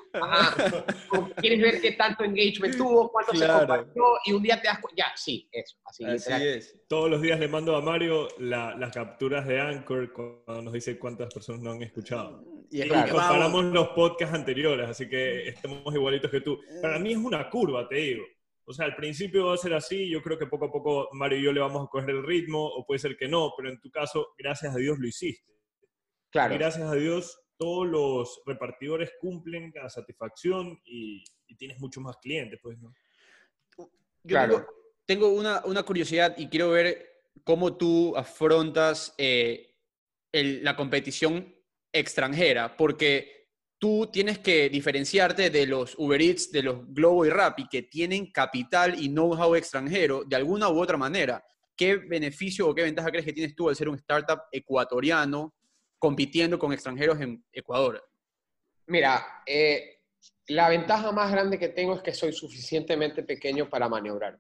Quieres ver qué tanto engagement tuvo, cuánto se compartió y un día te das cuenta. Ya, sí, eso. Así, es. Todos los días le mando a Mario las capturas de Anchor cuando nos dice cuántas personas no han escuchado. Y, comparamos los podcasts anteriores, así que estamos igualitos que tú. Para mí es una curva, te digo. O sea, al principio va a ser así, yo creo que poco a poco Mario y yo le vamos a coger el ritmo, o puede ser que no, pero en tu caso, gracias a Dios lo hiciste. Claro. gracias a Dios todos los repartidores cumplen a satisfacción y, tienes muchos más clientes, pues, ¿no? Yo tengo, una, una, curiosidad y quiero ver cómo tú afrontas eh, la competición extranjera, porque tú tienes que diferenciarte de los Uber Eats, de los Globo y Rappi, que tienen capital y know-how extranjero de alguna u otra manera. ¿Qué beneficio o qué ventaja crees que tienes tú al ser un startup ecuatoriano compitiendo con extranjeros en Ecuador? Mira, eh, la ventaja más grande que tengo es que soy suficientemente pequeño para maniobrar.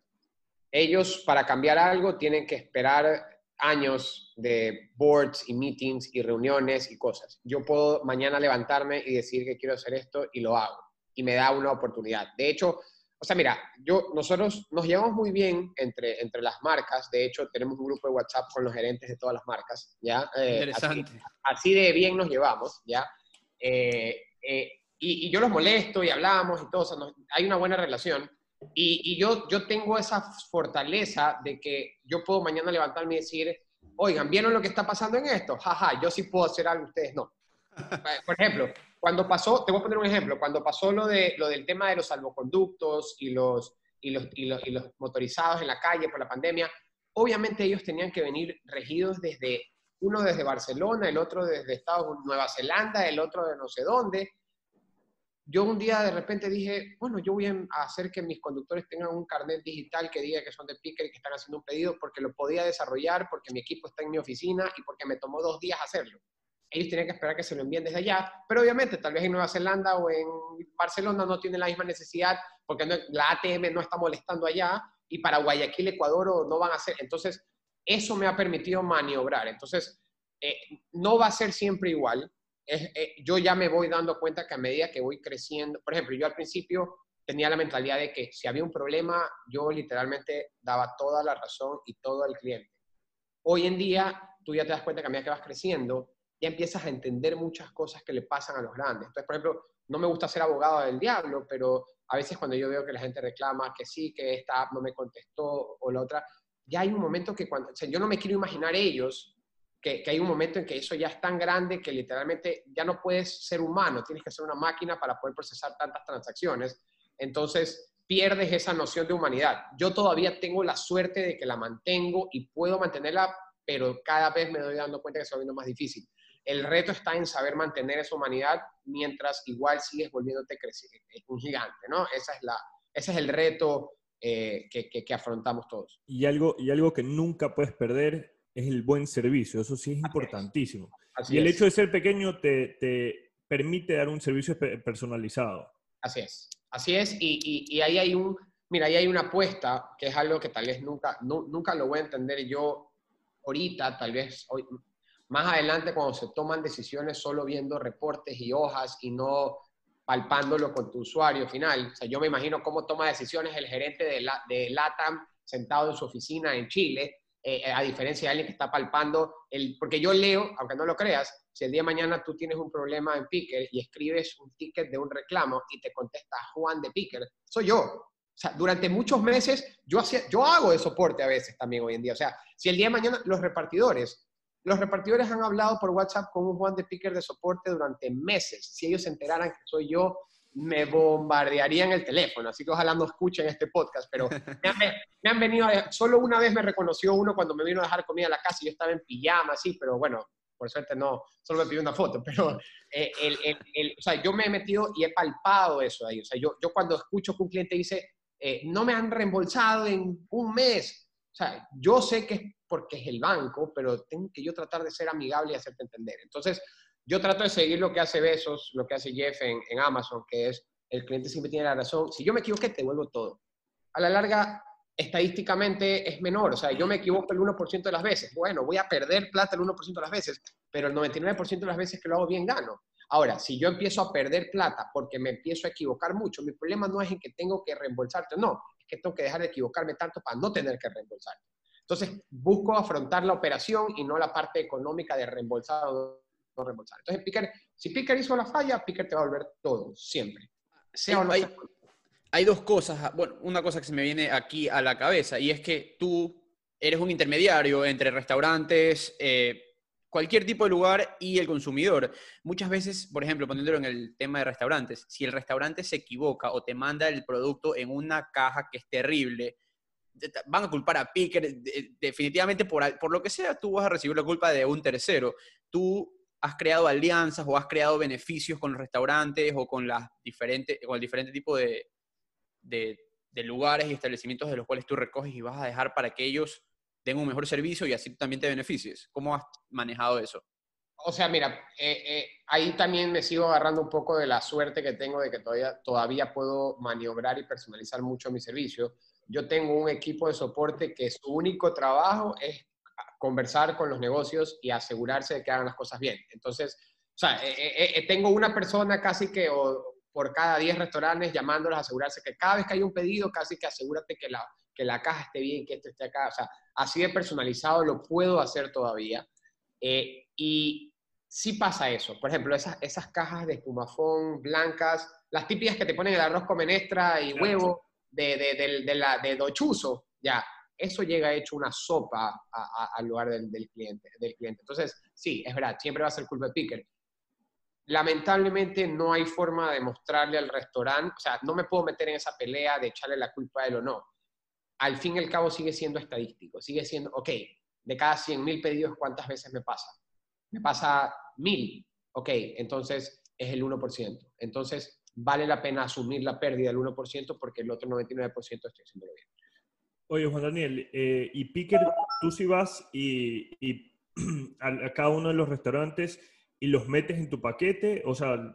Ellos, para cambiar algo, tienen que esperar años de boards y meetings y reuniones y cosas. Yo puedo mañana levantarme y decir que quiero hacer esto y lo hago. Y me da una oportunidad. De hecho, o sea, mira, yo, nosotros nos llevamos muy bien entre, entre las marcas. De hecho, tenemos un grupo de WhatsApp con los gerentes de todas las marcas, ¿ya? Eh, Interesante. Así, de bien nos llevamos, ¿ya? Eh, eh, y, yo los molesto y hablamos y todo, o sea, hay una buena relación. Y, yo, yo tengo esa fortaleza de que yo puedo mañana levantarme y decir, oigan, ¿vieron lo que está pasando en esto? Jaja, yo sí puedo hacer algo, ustedes no. Por ejemplo, cuando pasó, te voy a poner un ejemplo, cuando pasó lo, de, lo del tema de los salvoconductos y los, y los, y los, y los motorizados en la calle por la pandemia, obviamente ellos tenían que venir regidos desde, uno desde Barcelona, el otro desde Estados Unidos, Nueva Zelanda, el otro de no sé dónde. Yo un día de repente dije, bueno, yo voy a hacer que mis conductores tengan un carnet digital que diga que son de Picker y que están haciendo un pedido porque lo podía desarrollar, porque mi equipo está en mi oficina y porque me tomó dos días hacerlo ellos tienen que esperar que se lo envíen desde allá, pero obviamente tal vez en Nueva Zelanda o en Barcelona no tienen la misma necesidad porque la ATM no está molestando allá y para Guayaquil, Ecuador no van a hacer. Entonces, eso me ha permitido maniobrar. Entonces, eh, no va a ser siempre igual. Eh, yo ya me voy dando cuenta que a medida que voy creciendo, por ejemplo, yo al principio tenía la mentalidad de que si había un problema, yo literalmente daba toda la razón y todo al cliente. Hoy en día, tú ya te das cuenta que a medida que vas creciendo, ya empiezas a entender muchas cosas que le pasan a los grandes. Entonces, por ejemplo, no me gusta ser abogado del diablo, pero a veces cuando yo veo que la gente reclama que sí, que esta app no me contestó o la otra, ya hay un momento que cuando, yo no me quiero imaginar ellos que, que, hay un momento en que eso ya es tan grande que literalmente ya no puedes ser humano, tienes que ser una máquina para poder procesar tantas transacciones. Entonces, pierdes esa noción de humanidad. Yo todavía tengo la suerte de que la mantengo y puedo mantenerla, pero cada vez me doy dando cuenta que se va viendo más difícil. El reto está en saber mantener esa humanidad mientras igual sigues volviéndote un gigante, ¿no? Esa es la, ese es el reto eh, que, que, afrontamos todos. Y algo, y algo que nunca puedes perder es el buen servicio, eso sí es importantísimo. y el hecho de ser pequeño te, te, permite dar un servicio personalizado. Así es, así es, y, y, ahí hay un, mira, ahí hay una apuesta que es algo que tal vez nunca, nunca lo voy a entender yo ahorita, tal vez hoy, más adelante, cuando se toman decisiones solo viendo reportes y hojas y no palpándolo con tu usuario final. O sea, yo me imagino cómo toma decisiones el gerente de, la, de LATAM sentado en su oficina en Chile, eh, a diferencia de alguien que está palpando, el, porque yo leo, aunque no lo creas, si el día de mañana tú tienes un problema en Picker y escribes un ticket de un reclamo y te contesta Juan de Picker, soy yo. O sea, durante muchos meses yo, hacía, yo hago de soporte a veces también hoy en día. O sea, si el día de mañana los repartidores los repartidores han hablado por WhatsApp con un Juan de Picker de soporte durante meses. Si ellos se enteraran que soy yo, me bombardearían el teléfono. Así que ojalá no escuchen este podcast, pero me han, venido, solo una vez me reconoció uno cuando me vino a dejar comida a la casa y yo estaba en pijama, sí, pero bueno, por suerte no, solo me pidió una foto, pero eh, el, o sea, yo me he metido y he palpado eso ahí. O sea, yo, yo cuando escucho que un cliente dice, eh, no me han reembolsado en un mes, o sea, yo sé que es porque es el banco, pero tengo que yo tratar de ser amigable y hacerte entender. Entonces, yo trato de seguir lo que hace Besos, lo que hace Jeff en, Amazon, que es el cliente siempre tiene la razón. Si yo me equivoqué, te vuelvo todo. A la larga, estadísticamente es menor. O sea, yo me equivoco el 1% de las veces. Bueno, voy a perder plata el 1% de las veces, pero el 99% de las veces que lo hago bien gano. Ahora, si yo empiezo a perder plata porque me empiezo a equivocar mucho, mi problema no es en que tengo que reembolsarte, no, es que tengo que dejar de equivocarme tanto para no tener que reembolsarte. Entonces, busco afrontar la operación y no la parte económica de reembolsar o no reembolsar. Entonces, Picker, si Picker hizo la falla, Picker te va a volver todo, siempre. hay, dos cosas. Bueno, una cosa que se me viene aquí a la cabeza y es que tú eres un intermediario entre restaurantes, eh, cualquier tipo de lugar y el consumidor. Muchas veces, por ejemplo, poniéndolo en el tema de restaurantes, si el restaurante se equivoca o te manda el producto en una caja que es terrible, van a culpar a Picker, definitivamente por, por lo que sea, tú vas a recibir la culpa de un tercero. Tú has creado alianzas o has creado beneficios con los restaurantes o con, las diferentes, con el diferente tipo de, lugares y establecimientos de los cuales tú recoges y vas a dejar para que ellos den un mejor servicio y así también te beneficies. ¿Cómo has manejado eso? O sea, mira, eh, eh, ahí también me sigo agarrando un poco de la suerte que tengo de que todavía, todavía puedo maniobrar y personalizar mucho mi servicio yo tengo un equipo de soporte que su único trabajo es conversar con los negocios y asegurarse de que hagan las cosas bien. Entonces, o sea, eh, eh, eh, tengo una persona casi que por cada 10 restaurantes llamándolos a asegurarse que cada vez que hay un pedido, casi que asegúrate que la, que la caja esté bien, que esto esté acá. O sea, así de personalizado lo puedo hacer todavía. y sí pasa eso. Por ejemplo, esas, esas cajas de espumafón blancas, las típicas que te ponen el arroz con menestra y huevo de, de, la, de dochuzo, ya, eso llega hecho una sopa al lugar del, cliente, del cliente. Entonces, sí, es verdad, siempre va a ser culpa de Picker. Lamentablemente no hay forma de mostrarle al restaurante, o sea, no me puedo meter en esa pelea de echarle la culpa a él o no. Al fin y al cabo sigue siendo estadístico, sigue siendo, ok, de cada 100.000 pedidos, ¿cuántas veces me pasa? Me pasa 1.000, ok, entonces es el 1%. Entonces, vale la pena asumir la pérdida del 1% porque el otro 99% estoy haciéndolo bien. Oye, Juan Daniel, eh, y Picker, tú si vas y, a, cada uno de los restaurantes y los metes en tu paquete, o sea,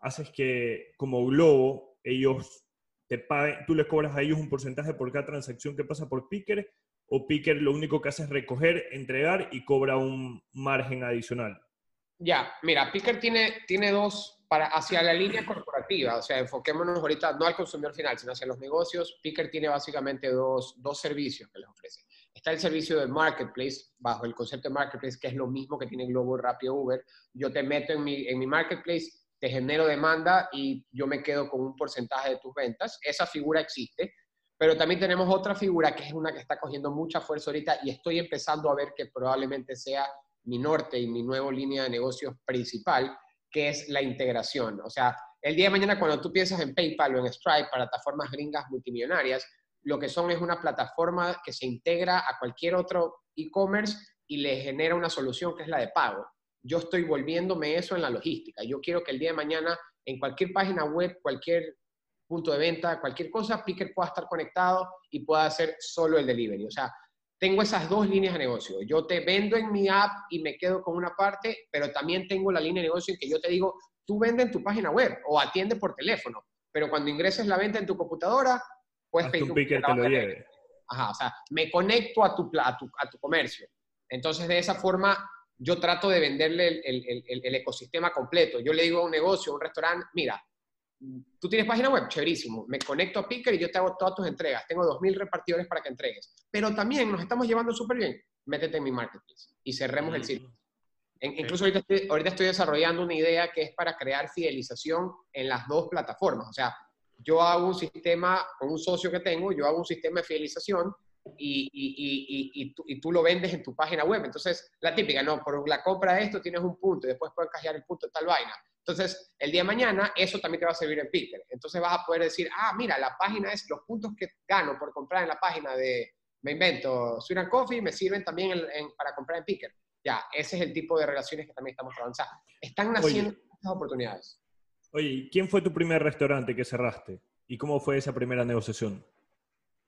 haces que como Globo ellos te paguen, tú les cobras a ellos un porcentaje por cada transacción que pasa por Picker, o Picker lo único que hace es recoger, entregar y cobra un margen adicional? Ya, mira, Picker tiene, tiene dos, para, hacia la línea corporativa, o sea, enfoquémonos ahorita no al consumidor final, sino hacia los negocios. Picker tiene básicamente dos, dos servicios que les ofrece. Está el servicio de Marketplace, bajo el concepto de Marketplace, que es lo mismo que tiene Globo, Rapio, Uber. Yo te meto en mi, en mi Marketplace, te genero demanda y yo me quedo con un porcentaje de tus ventas. Esa figura existe, pero también tenemos otra figura que es una que está cogiendo mucha fuerza ahorita y estoy empezando a ver que probablemente sea mi norte y mi nueva línea de negocios principal, que es la integración. O sea, el día de mañana cuando tú piensas en PayPal o en Stripe, plataformas gringas multimillonarias, lo que son es una plataforma que se integra a cualquier otro e-commerce y le genera una solución que es la de pago. Yo estoy volviéndome eso en la logística. Yo quiero que el día de mañana en cualquier página web, cualquier punto de venta, cualquier cosa, Picker pueda estar conectado y pueda hacer solo el delivery. O sea, tengo esas dos líneas de negocio. Yo te vendo en mi app y me quedo con una parte, pero también tengo la línea de negocio en que yo te digo, tú vende en tu página web o atiende por teléfono, pero cuando ingreses la venta en tu computadora, puedes pedir un picker te lo lleve. Ajá, o sea, me conecto a tu, a tu, a tu comercio. Entonces, de esa forma, yo trato de venderle el, el, el, ecosistema completo. Yo le digo a un negocio, a un restaurante, mira, tú tienes página web, chéverísimo. Me conecto a Picker y yo te hago todas tus entregas. Tengo 2.000 repartidores para que entregues. Pero también nos estamos llevando súper bien. Métete en mi marketplace y cerremos el mm. ciclo. Incluso ahorita estoy, ahorita estoy desarrollando una idea que es para crear fidelización en las dos plataformas. O sea, yo hago un sistema con un socio que tengo, yo hago un sistema de fidelización y, y, y, tú, y, tú, lo vendes en tu página web. Entonces, la típica, no, por la compra de esto tienes un punto y después puedes cajear el punto de tal vaina. Entonces, el día de mañana, eso también te va a servir en Picker. Entonces vas a poder decir, ah, mira, la página es, los puntos que gano por comprar en la página de, me invento, Sweet Coffee, me sirven también para comprar en Picker. Ya, ese es el tipo de relaciones que también estamos avanzando. Están naciendo estas oportunidades. Oye, ¿quién fue tu primer restaurante que cerraste? ¿Y cómo fue esa primera negociación?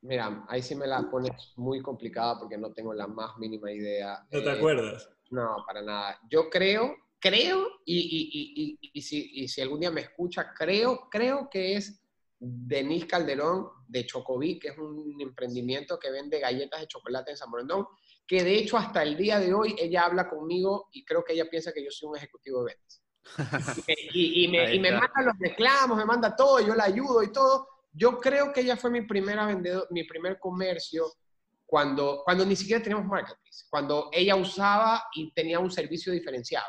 Mira, ahí sí me la pones muy complicada porque no tengo la más mínima idea. ¿No te eh, acuerdas? No, para nada. Yo creo creo, y, y, si, si, algún día me escucha, creo, creo que es Denise Calderón de Chocoví, que es un emprendimiento que vende galletas de chocolate en San Borondón, que de hecho hasta el día de hoy ella habla conmigo y creo que ella piensa que yo soy un ejecutivo de ventas. y, me, y me manda los reclamos, me manda todo, yo la ayudo y todo. Yo creo que ella fue mi primera vendedor, mi primer comercio cuando, cuando ni siquiera teníamos marketplace, cuando ella usaba y tenía un servicio diferenciado.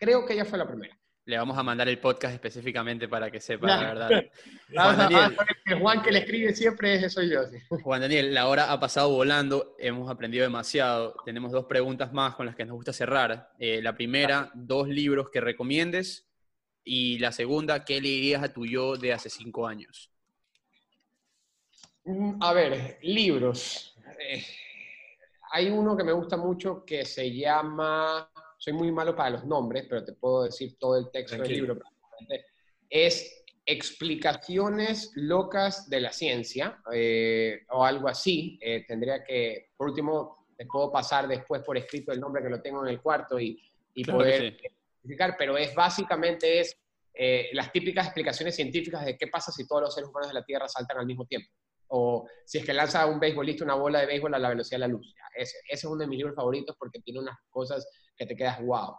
Creo que ella fue la primera. Le vamos a mandar el podcast específicamente para que sepa la verdad. Juan Daniel, el Juan que le escribe siempre es soy yo. Juan Daniel, la hora ha pasado volando, hemos aprendido demasiado. Tenemos dos preguntas más con las que nos gusta cerrar. Eh, la primera, dos libros que recomiendes. Y la segunda, ¿qué le dirías a tu yo de hace cinco años? Mm, a ver, libros. Eh, hay uno que me gusta mucho que se llama soy muy malo para los nombres, pero te puedo decir todo el texto del libro. Es explicaciones locas de la ciencia eh, o algo así. Eh, tendría que, por último, te puedo pasar después por escrito el nombre que lo tengo en el cuarto y, y poder explicar, pero es básicamente es eh, las típicas explicaciones científicas de qué pasa si todos los seres humanos de la Tierra saltan al mismo tiempo o si es que lanza un beisbolista una bola de béisbol a la velocidad de la luz. Ese, ese, es uno de mis libros favoritos porque tiene unas cosas que te quedas wow.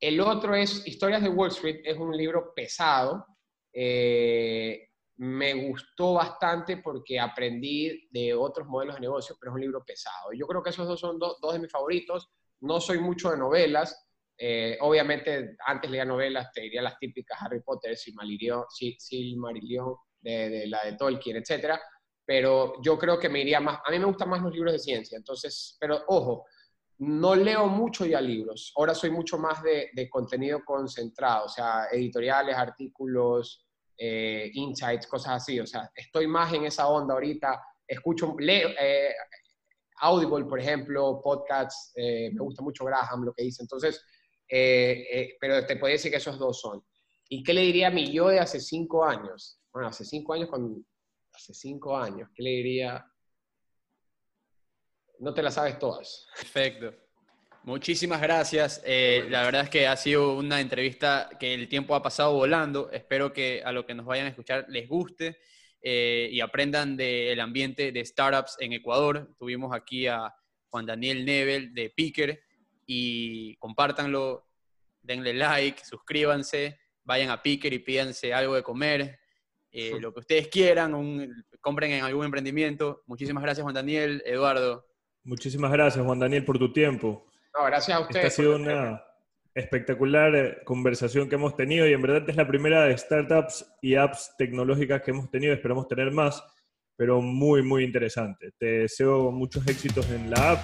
El otro es Historias de Wall Street, es un libro pesado. Eh, me gustó bastante porque aprendí de otros modelos de negocio, pero es un libro pesado. Yo creo que esos dos son dos de mis favoritos. No soy mucho de novelas. Eh, obviamente, antes leía novelas, te diría las típicas Harry Potter, Silmarillion, Silmarillion de, de la de Tolkien, etcétera pero yo creo que me iría más, a mí me gustan más los libros de ciencia, entonces, pero ojo, no leo mucho ya libros, ahora soy mucho más de, contenido concentrado, o sea, editoriales, artículos, eh, insights, cosas así, o sea, estoy más en esa onda ahorita, escucho, leo, eh, Audible, por ejemplo, podcasts, eh, me gusta mucho Graham, lo que dice, entonces, pero te puedo decir que esos dos son. ¿Y qué le diría a mi yo de hace cinco años? Bueno, hace cinco años con hace cinco años, ¿qué le diría? No te la sabes todas. Perfecto. Muchísimas gracias. Eh, la verdad es que ha sido una entrevista que el tiempo ha pasado volando. Espero que a lo que nos vayan a escuchar les guste. eh, y aprendan del ambiente de startups en Ecuador. Tuvimos aquí a Juan Daniel Nebel de Picker y compártanlo, denle like, suscríbanse, vayan a Picker y pídanse algo de comer, eh, lo que ustedes quieran, compren en algún emprendimiento. Muchísimas gracias Juan Daniel, Eduardo. Muchísimas gracias Juan Daniel por tu tiempo. gracias a ustedes. Esta ha sido una espectacular eh, conversación que hemos tenido y en verdad es la primera de startups y apps tecnológicas que hemos tenido. Esperamos tener más, pero muy, muy interesante. Te deseo muchos éxitos en la app